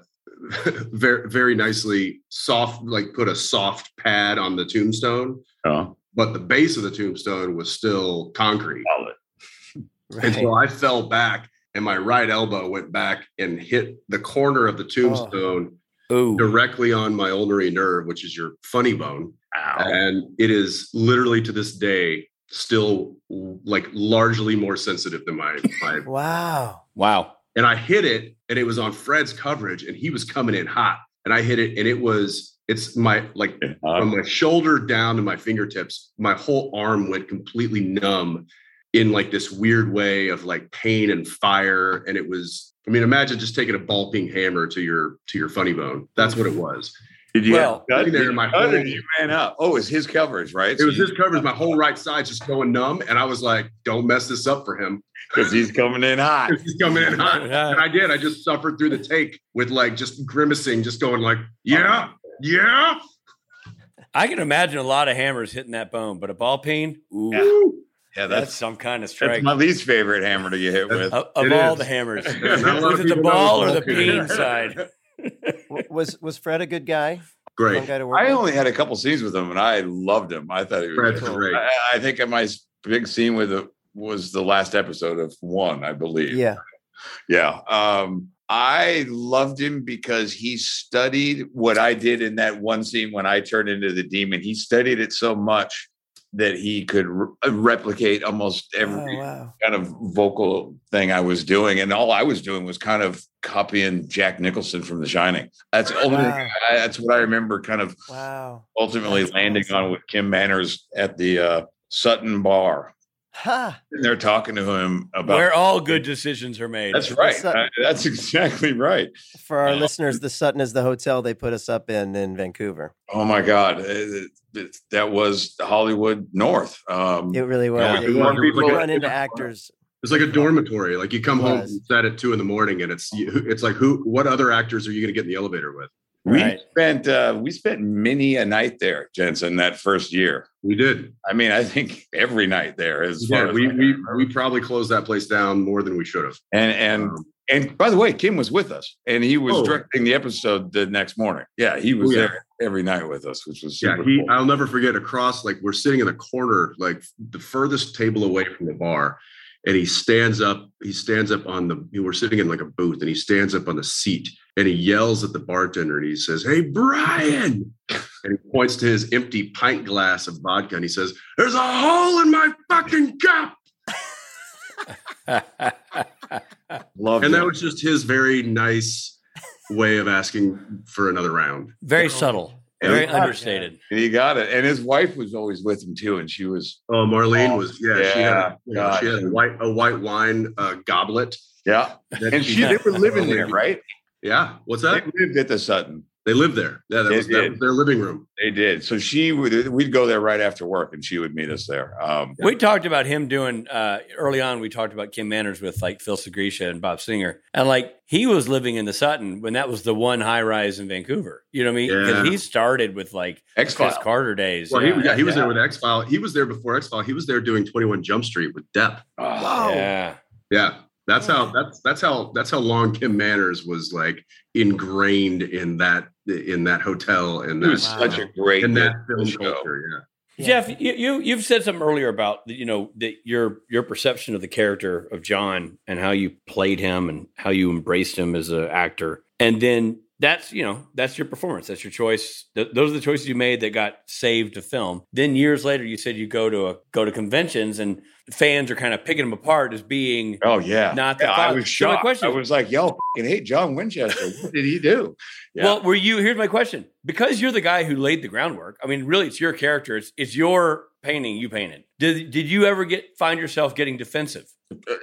very very nicely soft like put a soft pad on the tombstone, Oh, but the base of the tombstone was still concrete. solid. And so I fell back, and my right elbow went back and hit the corner of the tombstone oh. Ooh. directly on my ulnar nerve, which is your funny bone. Ow. And it is literally to this day still like largely more sensitive than my my. Wow. wow and I hit it, and it was on Fred's coverage, and he was coming in hot, and I hit it, and it was it's my like from my shoulder down to my fingertips, my whole arm went completely numb in like this weird way of like pain and fire. And it was, I mean, imagine just taking a ball peen hammer to your to your funny bone. That's what it was. Did you Well, cut, sitting there in my you cut or whole- you man up? Oh, it's his coverage, right? It was his coverage, my whole right side just going numb. And I was like, don't mess this up for him. because he's coming in hot. He's coming in hot. And I did. I just suffered through the take with like just grimacing, just going like, yeah, yeah. I can imagine a lot of hammers hitting that bone but a ball peen ooh, Yeah. Yeah, that's that's some kind of that's strike my least favorite hammer to get hit with. of, of all is. the hammers Yeah, not a lot was it the ball or the peen. peen side was was Fred a good guy? Great. guy to work I with? only had a couple scenes with him, and I loved him. I thought he was. Fred's great. great. I, I think my big scene with it was the last episode of one, I believe. Yeah. Yeah. Um, I loved him because he studied what I did in that one scene when I turned into the demon. He studied it so much that he could re- replicate almost every Oh, wow. kind of vocal thing I was doing. And all I was doing was kind of copying Jack Nicholson from The Shining. That's only wow. I, that's what I remember kind of Wow. ultimately That's landing awesome. on with Kim Manners at the uh, Sutton Bar. Ha. And they're talking to him about where all good decisions are made that's right. Sutton. Uh, that's exactly right. For our Uh, listeners, the Sutton is the hotel they put us up in in Vancouver. Oh my God. Uh, th- th- that was Hollywood North. Um, It really was. Yeah, Yeah, we- you, we you people- run into actors. It's like a dormitory. Like you come home was. from set at two in the morning, and it's you- it's like who? What other actors are you going to get in the elevator with? We Right. spent uh, we spent many a night there, Jensen, that first year. We did. I mean, I think every night there as far Yeah, as we we we probably closed that place down more than we should have. and and Um, and by the way, Kim was with us, and he was Oh. directing the episode the next morning. Yeah, he was Oh, yeah. there every night with us, which was yeah, he. cool. I'll never forget. Across, like we're sitting in the corner, like the furthest table away from the bar, and he stands up. He stands up on the. we're sitting in like a booth, and he stands up on the seat, and he yells at the bartender, and he says, "Hey, Brian!" And he points to his empty pint glass of vodka, and he says, "There's a hole in my fucking cup." Loved And it. that was just his very nice way of asking for another round. very subtle Yeah. Very Yeah. understated he got it, and his wife was always with him too, and she was Oh, Marlene Oh, was yeah, she had yeah, a, you know, she had a white a white wine uh, goblet. yeah, and she they were living there, right? Yeah, what's that? They lived at the Sutton. They lived there. Yeah, that They was, that was their living room. They did. So she would we'd go there right after work, and she would meet us there. Um, We talked about him doing uh, early on. We talked about Kim Manners with like Phil Sgriccia and Bob Singer, and like he was living in the Sutton when that was the one high rise in Vancouver. You know what I mean? Because Yeah. he started with like X-Files. Carter days. Well, yeah. he, yeah, he was there with X File. He was there before X File. He was there doing Twenty One Jump Street with Depp. oh, yeah. Yeah, that's how that's that's how that's how long Kim Manners was like ingrained in that in that hotel and It that was such a great in that show. culture. Yeah. Jeff, you, you you've said something earlier about you know that your your perception of the character of John and how you played him and how you embraced him as an actor, and then that's you know that's your performance, that's your choice. Th- those are the choices you made that got saved to film. Then years later, you said you go to a go to conventions and fans are kind of picking him apart as being Oh yeah, Not the Yeah, I was So my shocked. question- I was like, "Yo, hate John Winchester. What did he do?" Yeah. Well, were you? Here's my question: because you're the guy who laid the groundwork. I mean, really, it's your character. It's it's your painting. You painted. Did did you ever get find yourself getting defensive?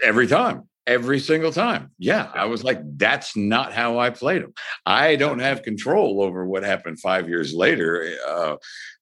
every time every single time. Yeah i was like that's not how i played him i don't have control over what happened five years later uh,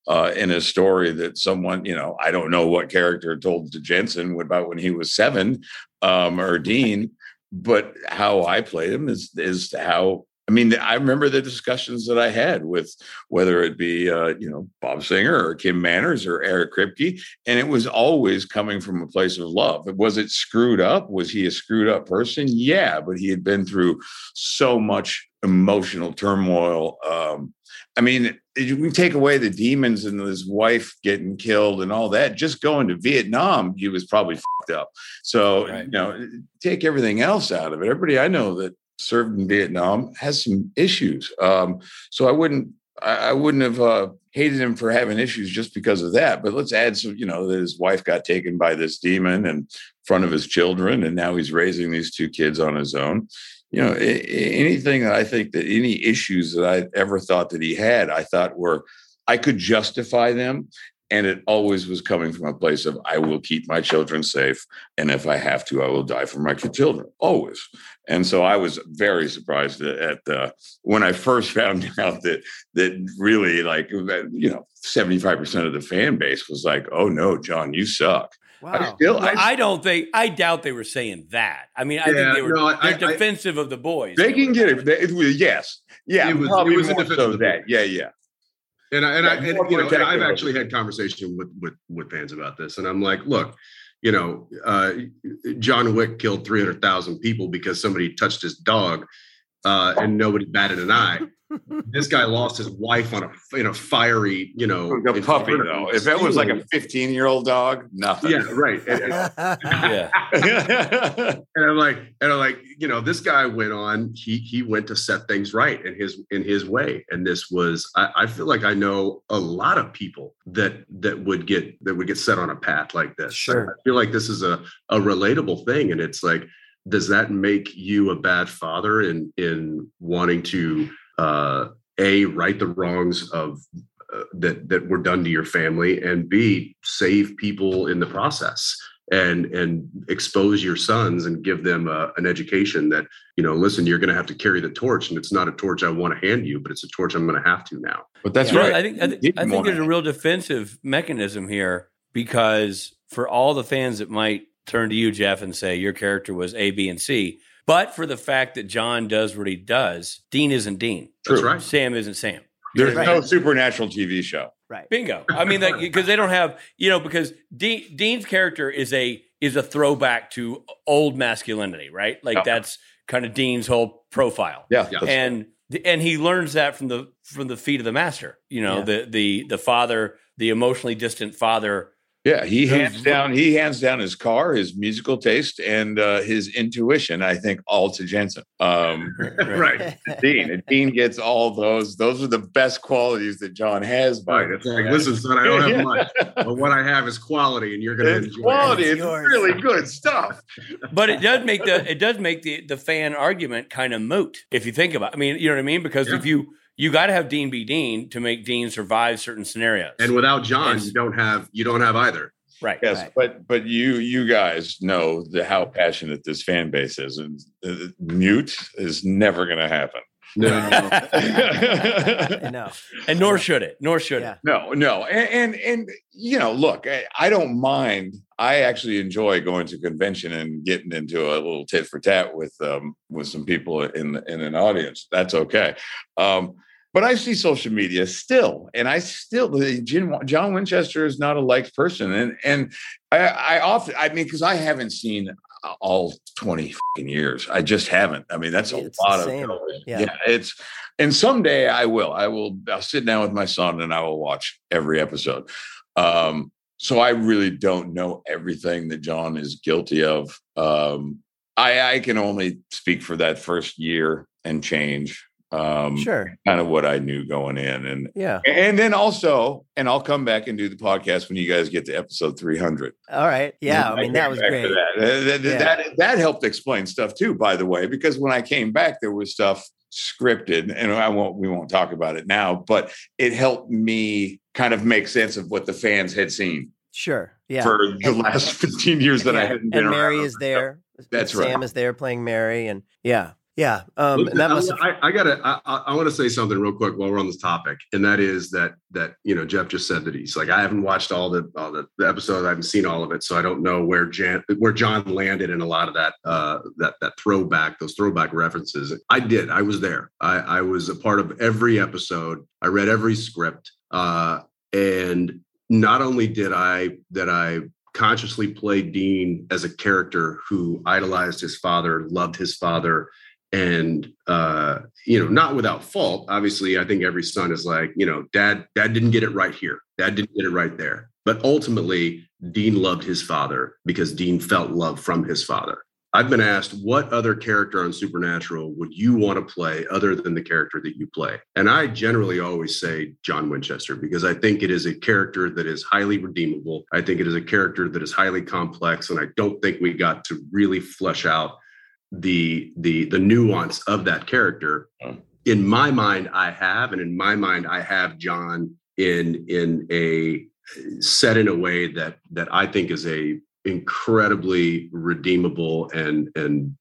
uh, in a story that someone you know i don't know what character told to jensen about when he was seven um, or dean but how i played him is is how I mean, I remember the discussions that I had with whether it be uh, you know Bob Singer or Kim Manners or Eric Kripke, and it was always coming from a place of love. Was it screwed up? Was he a screwed up person? Yeah, but he had been through so much emotional turmoil. Um, I mean, we take away the demons and his wife getting killed and all that. Just going to Vietnam, he was probably fucked up. So Right. you know, take everything else out of it. Everybody I know that served in Vietnam has some issues. Um, so I wouldn't I, wouldn't have uh, hated him for having issues just because of that. But let's add some, you know, that his wife got taken by this demon in front of his children, and now he's raising these two kids on his own. You know, anything that I think that any issues that I ever thought that he had, I thought were I could justify them. And it always was coming from a place of I will keep my children safe. And if I have to, I will die for my children. Always. And so I was very surprised at uh, when I first found out that that really like you know 75% of the fan base was like, oh no, John, you suck. I Wow. still Well, I don't think. I doubt they were saying that. I mean, I Yeah, think they were. no, I- they're I- defensive of the boys. they can get it. They- it was- yes. Yeah. It was- probably it was in more so of that. Yeah, yeah. And I, and yeah, I, and, you know, and I've actually had conversation with with with fans about this, and I'm like, look, you know, uh, John Wick killed 300,000 people because somebody touched his dog, uh, and nobody batted an eye. this guy lost his wife on a in a fiery, you know, A puppy inferno. though. If it was like a 15 year old dog, nothing. yeah, right. And, and- Yeah. and I'm like, and I'm like, you know, this guy went on. He he went to set things right in his in his way, and this was. I, I feel like I know a lot of people that that would get that would get set on a path like this. Sure. I feel like this is a a relatable thing, and it's like, does that make you a bad father in in wanting to uh, a right the wrongs of uh, that that were done to your family, and b save people in the process? and and expose your sons and give them a, an education that you know listen you're going to have to carry the torch and it's not a torch i want to hand you but it's a torch i'm going to have to now But that's You know, right. I think I, think- I think there's a real defensive mechanism here because for all the fans that might turn to you, Jeff, and say your character was A, B, and C, but for the fact that John does what he does, Dean isn't Dean. that's True. right Sam isn't Sam. There's Right. no supernatural TV show. Right. Bingo. I mean, because they don't have you know because Dean, Dean's character is a is a throwback to old masculinity, right? Like Yeah. that's kind of Dean's whole profile. Yeah. Yeah. and and he learns that from the from the feet of the master. You know, Yeah. the the the father, the emotionally distant father. Yeah, he hands down. He hands down his car, his musical taste, and uh, his intuition. I think all to Jensen. Um, right Dean, and Dean gets all those. Those are the best qualities that John has. by right it's like listen son i don't have much but what i have is quality and you're going to It's enjoy quality. it It's It's really good stuff. But it does make the it does make the the fan argument kind of moot if you think about. It. I mean, you know what I mean? Because if you you got to have Dean be Dean to make Dean survive certain scenarios. and without john Yes. you don't have you don't have either right. Yes, Right. but but you you guys know the how passionate this fan base is, and uh, mute is never going to happen. No. no. no. And nor should it. Nor should Yeah. it. No, no, and, and and you know, look, I, I don't mind. I actually enjoy going to convention and getting into a little tit for tat with um with some people in in an audience. That's okay. Um, but I see social media still, and I still the John Winchester is not a liked person, and and I, I often I mean because I haven't seen all twenty fucking years. I just haven't. I mean that's a It's lot of television. Yeah. yeah, it's and someday I will. I will. I'll sit down with my son and I will watch every episode. Um, so I really don't know everything that John is guilty of. Um, I, I can only speak for that first year and change. Um, Sure. kind of what I knew going in, and Yeah. and then also, and I'll come back and do the podcast when you guys get to episode three hundred. All right. Yeah. I mean, that was great. That. That, Yeah. that that helped explain stuff too, by the way, because when I came back, there was stuff scripted, and I won't we won't talk about it now, but it helped me kind of make sense of what the fans had seen Sure. Yeah. for the last 15 years that I hadn't been and Mary around. is there. That's Sam right. is there playing Mary, and yeah, yeah. Um, and that must have, I, I gotta. I, I- I want to say something real quick while we're on this topic, and that is that that you know Jeff just said that he's like I haven't watched all the all the, the episodes. I haven't seen all of it, so I don't know where Jan where John landed in a lot of that uh that that throwback those throwback references. I did. I was there. I I was a part of every episode. I read every script, uh, and not only did I that I consciously play Dean as a character who idolized his father, loved his father, and uh, you know, not without fault. Obviously, I think every son is like, you know, dad, dad didn't get it right here. Dad didn't get it right there. But ultimately, Dean loved his father because Dean felt love from his father. I've been asked what other character on Supernatural would you want to play other than the character that you play? And I generally always say John Winchester because I think it is a character that is highly redeemable. I think it is a character that is highly complex. And I don't think we got to really flesh out the the the nuance of that character. In my mind, I have, and in my mind, I have John in in a set in a way that that I think is a incredibly redeemable and and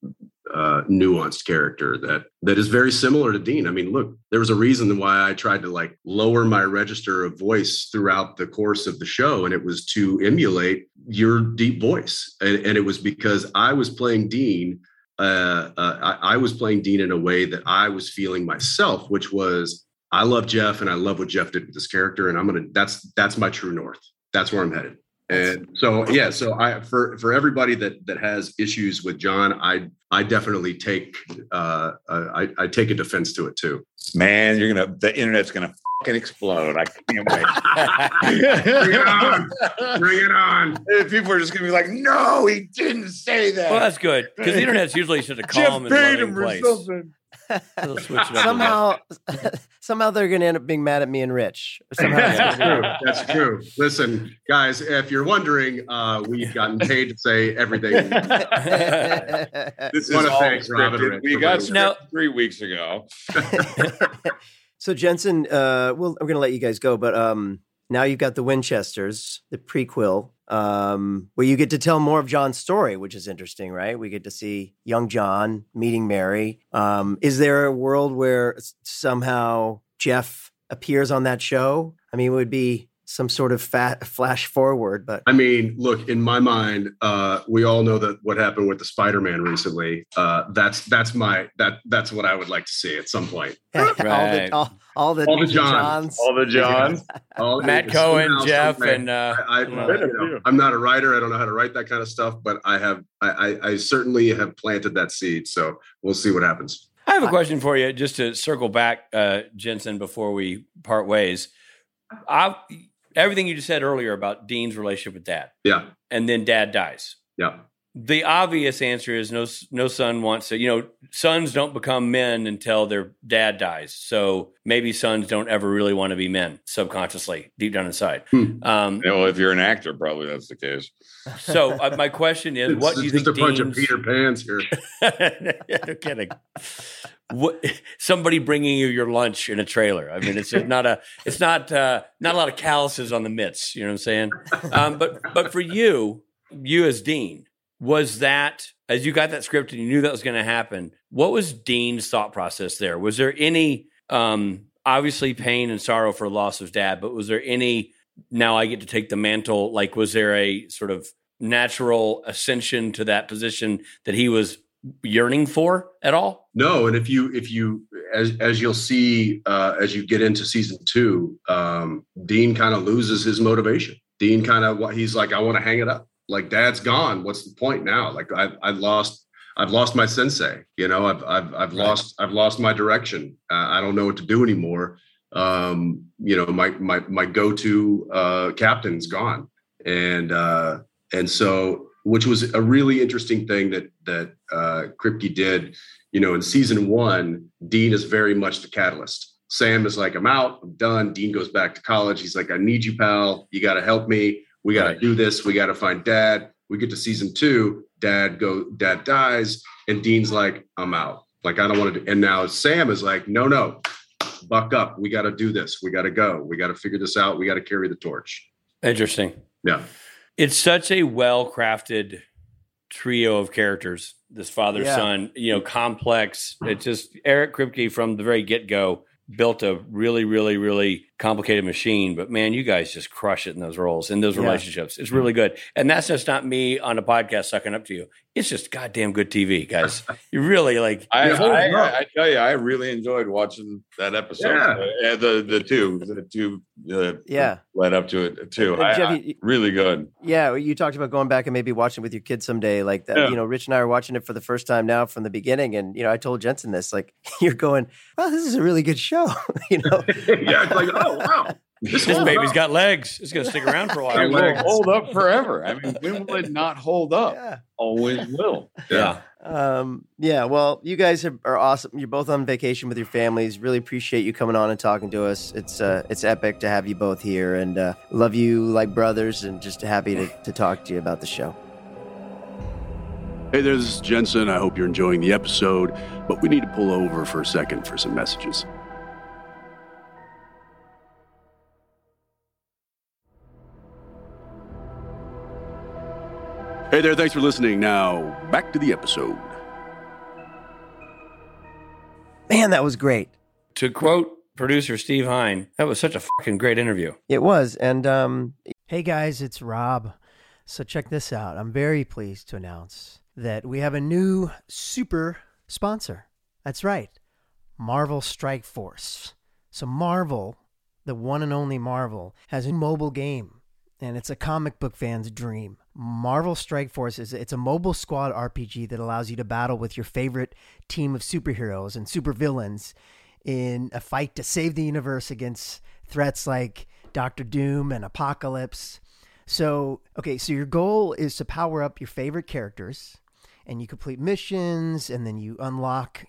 uh, nuanced character that that is very similar to Dean. I mean, look, there was a reason why I tried to like lower my register of voice throughout the course of the show, and it was to emulate your deep voice, and, and it was because I was playing Dean. Uh, uh, I, I was playing Dean in a way that I was feeling myself, which was I love Jeff and I love what Jeff did with this character, and I'm gonna that's that's my true north. That's where I'm headed. And so yeah, so I for for everybody that that has issues with John, I I definitely take uh, uh I, I take a defense to it too. Man, you're gonna the internet's gonna fucking explode. I can't wait. Bring it on. Bring it on. People are just gonna be like, no, he didn't say that. Well, that's good because the internet's usually such a Jeff calm and paid loving him or place. something. They'll switch it up a somehow, somehow they're going to end up being mad at me and Rich. Somehow That's true. That's true. Listen, guys, if you're wondering, uh, we've gotten paid to say everything. This is Wanna all thank Robin scripted. We got bringing scripted three weeks ago. so Jensen, uh, well, I'm going to let you guys go, but um, now you've got the Winchesters, the prequel, um, where you get to tell more of John's story, which is interesting, right? We get to see young John meeting Mary. Um, is there a world where somehow Jeff appears on that show? I mean, it would be some sort of fat flash forward, but I mean, look, in my mind, uh, we all know that what happened with the Spider-Man recently. Uh, that's that's my that that's what I would like to see at some point. all the all, all the, All the Johns. Johns. All the Johns. All- Matt it's Cohen, Jeff, some and uh, I, I, you know. you know, I'm not a writer. I don't know how to write that kind of stuff, but I have I, I, I certainly have planted that seed. So we'll see what happens. I have a question for you, just to circle back, uh, Jensen, before we part ways. I, everything you just said earlier about Dean's relationship with Dad, Yeah, and then Dad dies. yeah. The obvious answer is no. No son wants to. You know, sons don't become men until their dad dies. So maybe sons don't ever really want to be men subconsciously, deep down inside. Hmm. Um, Well, if you're an actor, probably that's the case. so uh, my question is, It's what do you just think? a bunch of Peter Pans here. no kidding. What, somebody bringing you your lunch in a trailer. I mean, it's not a, it's not, uh, not a lot of calluses on the mitts. You know what I'm saying? Um, but, but for you, you as dean, was that as you got that script and you knew that was going to happen, what was Dean's thought process there? Was there any, um, obviously pain and sorrow for loss of dad, but was there any, now I get to take the mantle? Like, was there a sort of natural ascension to that position that he was yearning for at all? No, and if you if you as as you'll see uh, as you get into season two, um, Dean kind of loses his motivation. Dean kind of he's like, I want to hang it up. Like Dad's gone. What's the point now? Like I I lost I've lost my sensei. You know, I've I've I've right. lost I've lost my direction. Uh, I don't know what to do anymore. Um, you know, my my my go to uh, captain's gone, and uh, and so which was a really interesting thing that that uh, Kripke did. You know, in season one, Dean is very much the catalyst. Sam is like, I'm out, I'm done. Dean goes back to college. He's like, I need you, pal. You got to help me. We got to do this. We got to find dad. We get to season two. Dad go. Dad dies, and Dean's like, I'm out. Like I don't want to. Do, and now Sam is like, No, no, buck up. We got to do this. We got to go. We got to figure this out. We got to carry the torch. Interesting. Yeah. It's such a well crafted trio of characters. This father yeah. son, you know, complex. It just Eric Kripke from the very get go built a really, really, really complicated machine. But man, you guys just crush it in those roles, in those yeah. relationships. It's really good. And that's just not me on a podcast sucking up to you. It's just goddamn good TV, guys. You really like. I, I, I, I, tell you, I really enjoyed watching that episode. Yeah. Uh, the the two, the two, uh, yeah, led up to it too. Uh, Jeff, you, really good. Yeah, you talked about going back and maybe watching with your kids someday, like that. Yeah. You know, Rich and I are watching it for the first time now from the beginning, and you know, I told Jensen this, like, you're going, "Well, this is a really good show," you know. yeah, it's like, oh wow. This, this baby's got legs. It's going to stick around for a while. It hold up forever. I mean, when will it not hold up? Yeah. Always will. Yeah. Um, yeah. Well, you guys are, are, awesome. You're both on vacation with your families. Really appreciate you coming on and talking to us. It's uh, it's epic to have you both here, and uh, love you like brothers, and just happy to, to talk to you about the show. Hey there, this is Jensen. I hope you're enjoying the episode, but we need to pull over for a second for some messages. Hey there, thanks for listening. Now, back to the episode. Man, that was great. To quote producer Steve Hine, that was such a fucking great interview. It was. And um hey guys, it's Rob. So check this out. I'm very pleased to announce that we have a new super sponsor. That's right. Marvel Strike Force. So Marvel, the one and only Marvel, has a mobile game and it's a comic book fan's dream. Marvel Strike Force is it's a mobile squad RPG that allows you to battle with your favorite team of superheroes and supervillains in a fight to save the universe against threats like Doctor Doom and Apocalypse. So, okay, so your goal is to power up your favorite characters and you complete missions and then you unlock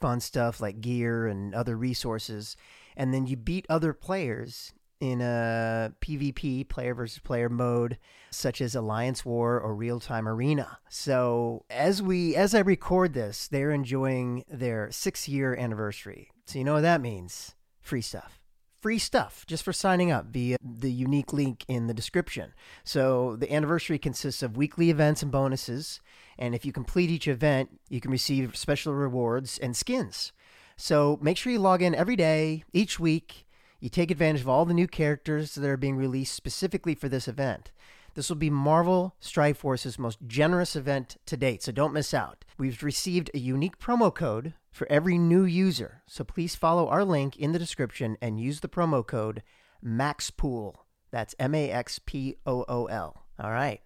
fun stuff like gear and other resources and then you beat other players in a PvP player versus player mode such as Alliance War or Real Time Arena. So as we as I record this, they're enjoying their 6-year anniversary. So you know what that means? Free stuff. Free stuff just for signing up via the unique link in the description. So the anniversary consists of weekly events and bonuses, and if you complete each event, you can receive special rewards and skins. So make sure you log in every day, each week, you take advantage of all the new characters that are being released specifically for this event. This will be Marvel Strike Force's most generous event to date, so don't miss out. We've received a unique promo code for every new user, so please follow our link in the description and use the promo code MAXPOOL. That's M A X P O O L. All right.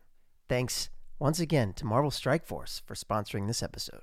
Thanks once again to Marvel Strike Force for sponsoring this episode.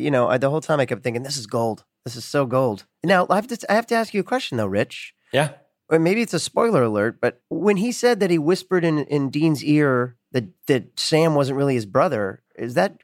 you know, I, the whole time I kept thinking, this is gold. This is so gold. Now, I have to, I have to ask you a question though, Rich. Yeah. Or maybe it's a spoiler alert, but when he said that he whispered in, in Dean's ear that that Sam wasn't really his brother. Is that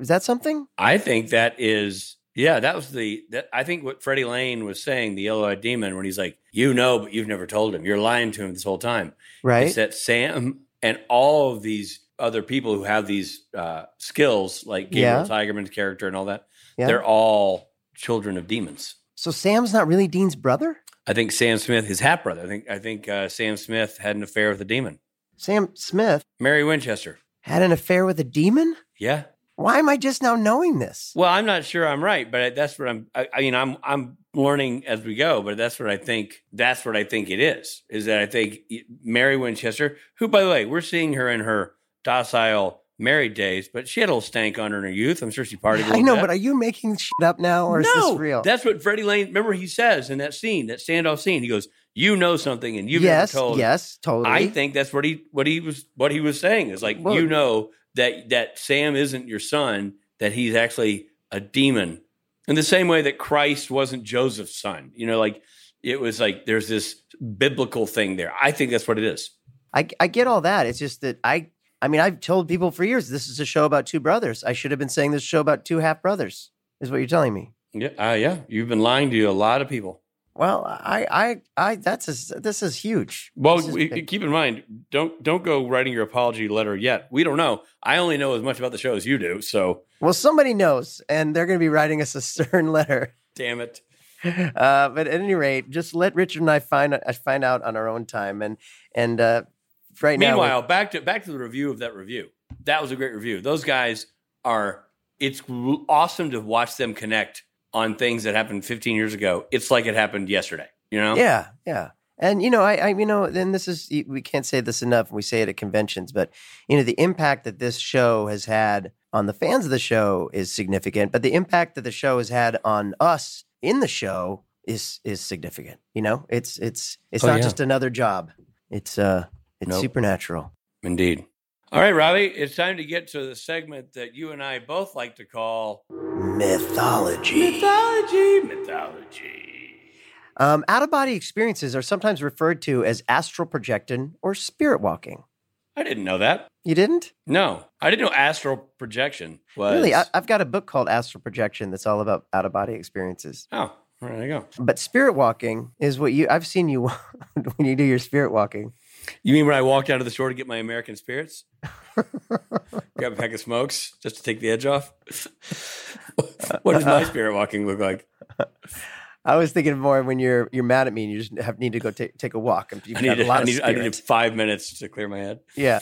is that something? I think that is yeah, that was the that I think what Freddie Lehne was saying, the yellow eyed demon, when he's like, you know, but you've never told him. You're lying to him this whole time. Right. Is that Sam and all of these other people who have these uh, skills, like Gabriel Yeah. Tigerman's character and all that, Yeah. they're all children of demons. So Sam's not really Dean's brother. I think Sam Smith, his half brother. I think I think uh, Sam Smith had an affair with a demon. Sam Smith Mary Winchester. had an affair with a demon. Yeah. Why am I just now knowing this? Well, I'm not sure I'm right, but that's what I'm. I, I mean, I'm I'm learning as we go, but that's what I think. That's what I think it is. Is that I think Mary Winchester, who, by the way, we're seeing her in her docile married days, but she had a little stank on her in her youth. I'm sure she partied. I know, bit. but are you making shit up now, or is no, this real? That's what Freddie Lehne. Remember, he says in that scene, that standoff scene. He goes, "You know something, and you've yes, told." yes, totally. I think that's what he what he was what he was saying is like Well- you know that that Sam isn't your son, that he's actually a demon. In the same way that Christ wasn't Joseph's son. You know, like it was like there's this biblical thing there. I think that's what it is. I, I get all that. It's just that I, I mean, I've told people for years this is a show about two brothers. I should have been saying this show about two half brothers. Is what you're telling me? Yeah, uh, yeah. You've been lying to a lot of people. Well, I, I, I. That's a, this is huge. Well, is keep in mind, don't don't go writing your apology letter yet. We don't know. I only know as much about the show as you do. So, well, somebody knows, and they're going to be writing us a stern letter. damn it. Uh, but at any rate, just let Richard and I find find out on our own time, and and uh, right now, Meanwhile, back to back to the review of that review. That was a great review. Those guys are. It's awesome to watch them connect on things that happened 15 years ago. It's like it happened yesterday. You know? Yeah, yeah. And you know, I, I, you know, then this is we can't say this enough. We say it at conventions, but you know, the impact that this show has had on the fans of the show is significant. But the impact that the show has had on us in the show is is significant. You know, it's it's it's Oh, not yeah. just another job. It's uh, it's Nope. supernatural. Indeed. All right, Robbie, it's time to get to the segment that you and I both like to call Mythology. mythology. Mythology. Um, out of body experiences are sometimes referred to as astral projection or spirit walking. I didn't know that. You didn't? No, I didn't know astral projection was. Really? I, I've got a book called Astral Projection that's all about out of body experiences. oh, there you go. But spirit walking is what you I've seen you when you do your spirit walking. You mean when I walked out of the store to get my American spirits? Grab a pack of smokes just to take the edge off? what does my spirit walking look like? I was thinking more when you're you're mad at me and you just have need to go take take a walk. You've I got need, a lot I, of need, I need five minutes to clear my head. Yeah.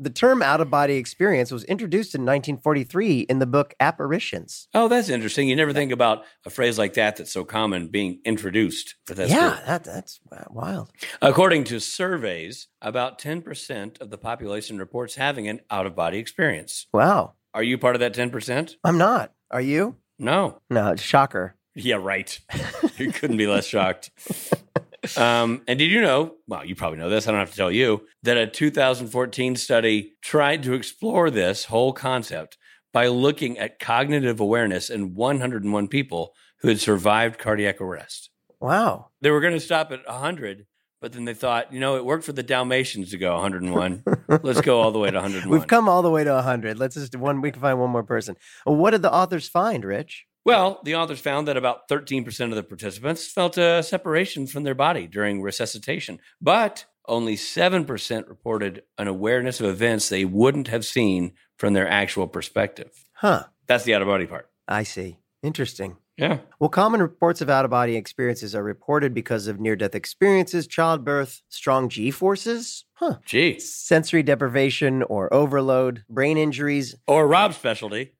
The term out of body experience was introduced in 1943 in the book Apparitions. Oh, that's interesting. You never think about a phrase like that that's so common being introduced. But that's yeah, cool. that, that's wild. According to surveys, about 10% of the population reports having an out of body experience. Wow. Are you part of that 10%? I'm not. Are you? No. No, it's shocker. Yeah, right. you couldn't be less shocked. Um, and did you know? Well, you probably know this. I don't have to tell you that a 2014 study tried to explore this whole concept by looking at cognitive awareness in 101 people who had survived cardiac arrest. Wow. They were going to stop at 100, but then they thought, you know, it worked for the Dalmatians to go 101. Let's go all the way to 101. We've come all the way to 100. Let's just one we can find one more person. What did the authors find, Rich? Well, the authors found that about 13% of the participants felt a separation from their body during resuscitation, but only 7% reported an awareness of events they wouldn't have seen from their actual perspective. Huh. That's the out of body part. I see. Interesting. Yeah. Well, common reports of out of body experiences are reported because of near death experiences, childbirth, strong G forces, huh? Gee. sensory deprivation or overload, brain injuries, Or Rob's specialty.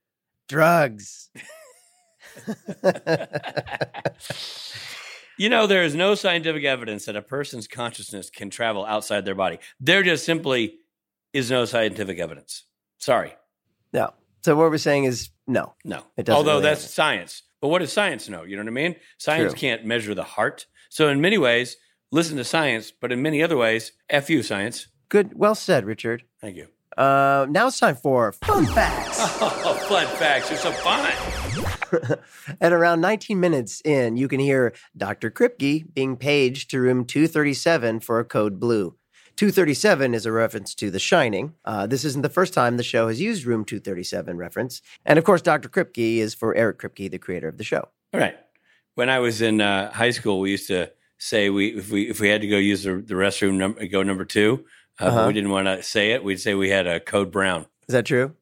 drugs. You know, there is no scientific evidence that a person's consciousness can travel outside their body. There just simply is no scientific evidence. Sorry. no. So what we're saying is no. No. It doesn't Although really that's happen. science. But what does science know? You know what I mean? Science True. can't measure the heart. So in many ways, listen to science, but in many other ways, F you, science. Good. Well said, Richard. Thank you. Uh, now it's time for fun facts. Oh, fun facts. You're so fun. At around 19 minutes in, you can hear Dr. Kripke being paged to room 237 for a code blue. 237 is a reference to The Shining. Uh, this isn't the first time the show has used Room 237 reference. And of course, Dr. Kripke is for Eric Kripke, the creator of the show. All right. When I was in uh, high school, we used to say we if we if we had to go use the, the restroom, number, go number two. Uh, Uh-huh. we didn't want to say it. We'd say we had a code brown. Is that true?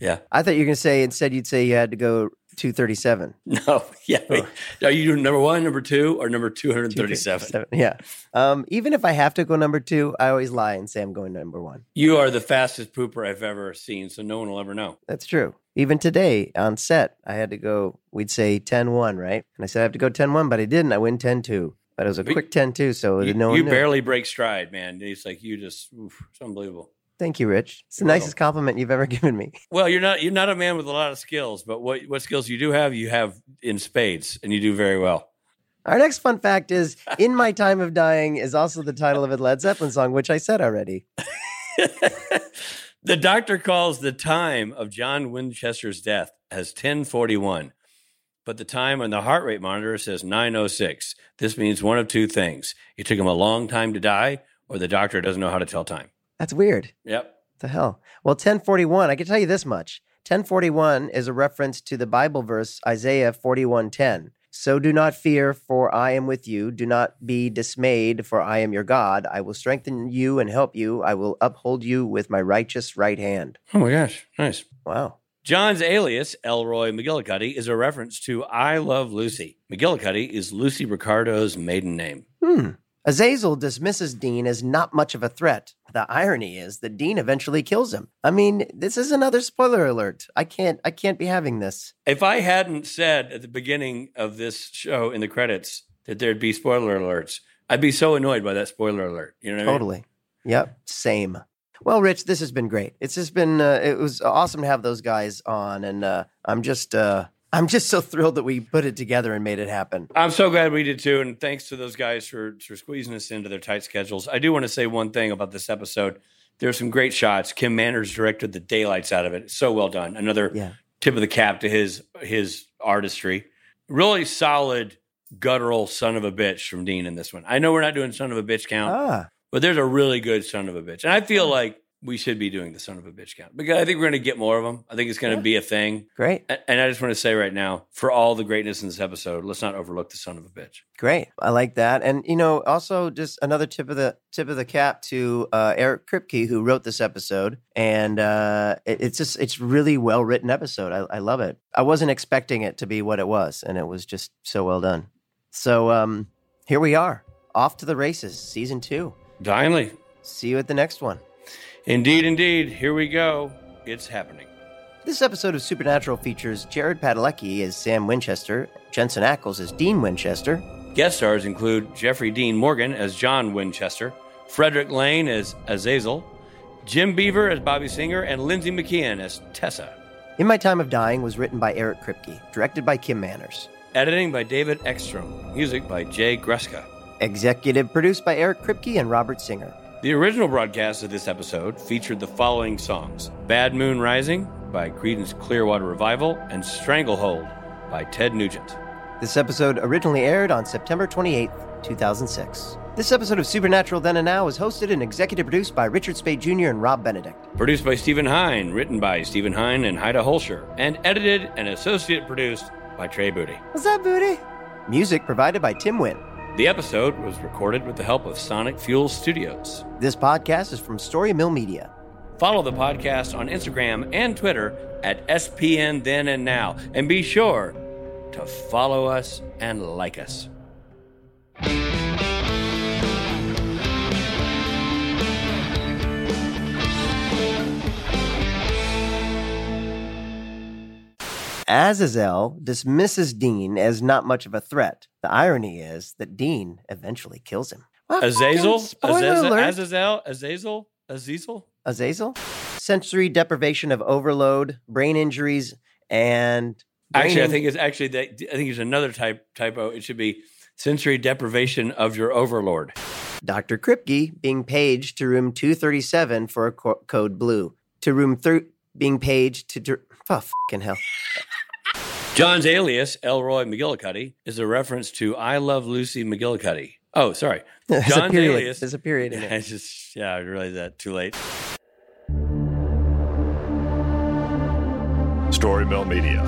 Yeah. I thought you were going to say instead you'd say you had to go 237. No. Yeah. Wait. Are you doing number one, number two, or number two hundred thirty-seven? 237, Yeah. Um, even if I have to go number two, I always lie and say I'm going number one. You are the fastest pooper I've ever seen, so no one will ever know. That's true. Even today on set, I had to go, we'd say 10 1, right? And I said I have to go 10 1, but I didn't. I went 10 2. But it was a quick 10 too, so You, no one you barely break stride, man. It's like you just, oof, it's unbelievable. Thank you, Rich. It's the welcome. nicest compliment you've ever given me. Well, you're not you're not a man with a lot of skills, but what what skills you do have, you have in spades, and you do very well. Our next fun fact is In My Time of Dying is also the title of a Led Zeppelin song, which I said already. the doctor calls the time of John Winchester's death as 1041, but the time on the heart rate monitor says 906. This means one of two things. It took him a long time to die, or the doctor doesn't know how to tell time. That's weird. Yep. the hell? Well, 1041, I can tell you this much. 1041 is a reference to the Bible verse Isaiah 41:10. So do not fear, for I am with you. Do not be dismayed, for I am your God. I will strengthen you and help you. I will uphold you with my righteous right hand. Oh my gosh, nice. Wow. John's alias, Elroy McGillicuddy, is a reference to I Love Lucy. McGillicuddy is Lucy Ricardo's maiden name. Hmm. Azazel dismisses Dean as not much of a threat. The irony is that Dean eventually kills him. I mean, this is another spoiler alert. I can't I can't be having this. If I hadn't said at the beginning of this show in the credits that there'd be spoiler alerts, I'd be so annoyed by that spoiler alert. You know what I mean? Totally. Yep. Same. Well, Rich, this has been great. It's just been uh, it was awesome to have those guys on, and uh, I'm just uh, I'm just so thrilled that we put it together and made it happen. I'm so glad we did too, and thanks to those guys for for squeezing us into their tight schedules. I do want to say one thing about this episode. There's some great shots. Kim Manners directed the daylights out of it. So well done. Another Yeah. tip of the cap to his his artistry. Really solid guttural son of a bitch from Dean in this one. I know we're not doing son of a bitch count, Ah, but there's a really good son of a bitch, and I feel like we should be doing the son of a bitch count because I think we're going to get more of them. I think it's going to Yeah. be a thing. great, And I just want to say right now, for all the greatness in this episode, let's not overlook the son of a bitch. great. I like that, and you know, also just another tip of the tip of the cap to uh, Eric Kripke who wrote this episode, and uh, it, it's just it's really well written episode. I, I love it. I wasn't expecting it to be what it was, and it was just so well done. So um, here we are, off to the races, season two. Finally, See you at the next one. indeed, indeed, here we go. It's happening. This episode of Supernatural features Jared Padalecki as Sam Winchester, Jensen Ackles as Dean Winchester, Guest stars include Jeffrey Dean Morgan as John Winchester, Fredric Lehne as Azazel, Jim Beaver as Bobby Singer, and Lindsey McKeon as Tessa. In My Time of Dying was written by Eric Kripke, directed by Kim Manners. Editing by David Ekstrom. Music by Jay Gruska. Executive produced by Eric Kripke and Robert Singer. The original broadcast of this episode featured the following songs Bad Moon Rising by Creedence Clearwater Revival and Stranglehold by Ted Nugent. This episode originally aired on September 28, 2006. This episode of Supernatural Then and Now is hosted and executive produced by Richard Speight Jr. and Rob Benedict. Produced by Stephen Hine, written by Stephen Hine and Haida Holscher, and edited and associate produced by Trey Booty. What's up, Booty? Music provided by Tim Wynn. The episode was recorded with the help of Sonic Fuel Studios. This podcast is from Story Mill Media. Follow the podcast on Instagram and Twitter at SPN Then and Now, and be sure to follow us and like us. Azazel dismisses Dean as not much of a threat. The irony is that Dean eventually kills him. Well, Azazel, spoiler Azazel, alert. Azazel, Azazel, Azazel. Azazel? Sensory deprivation of overload, brain injuries, and brain Actually, I think it's actually that. I think it's another type typo. It should be sensory deprivation of your overlord. Dr. Kripke being paged to room 237 for a co- code blue. To room thir- being paged to. Dir- oh, fucking hell. John's alias, Elroy McGillicuddy, is a reference to I Love Lucy McGillicuddy. Oh, sorry. There's a John's period. alias. There's a period in I just yeah, I realized that too late. Storymill Media.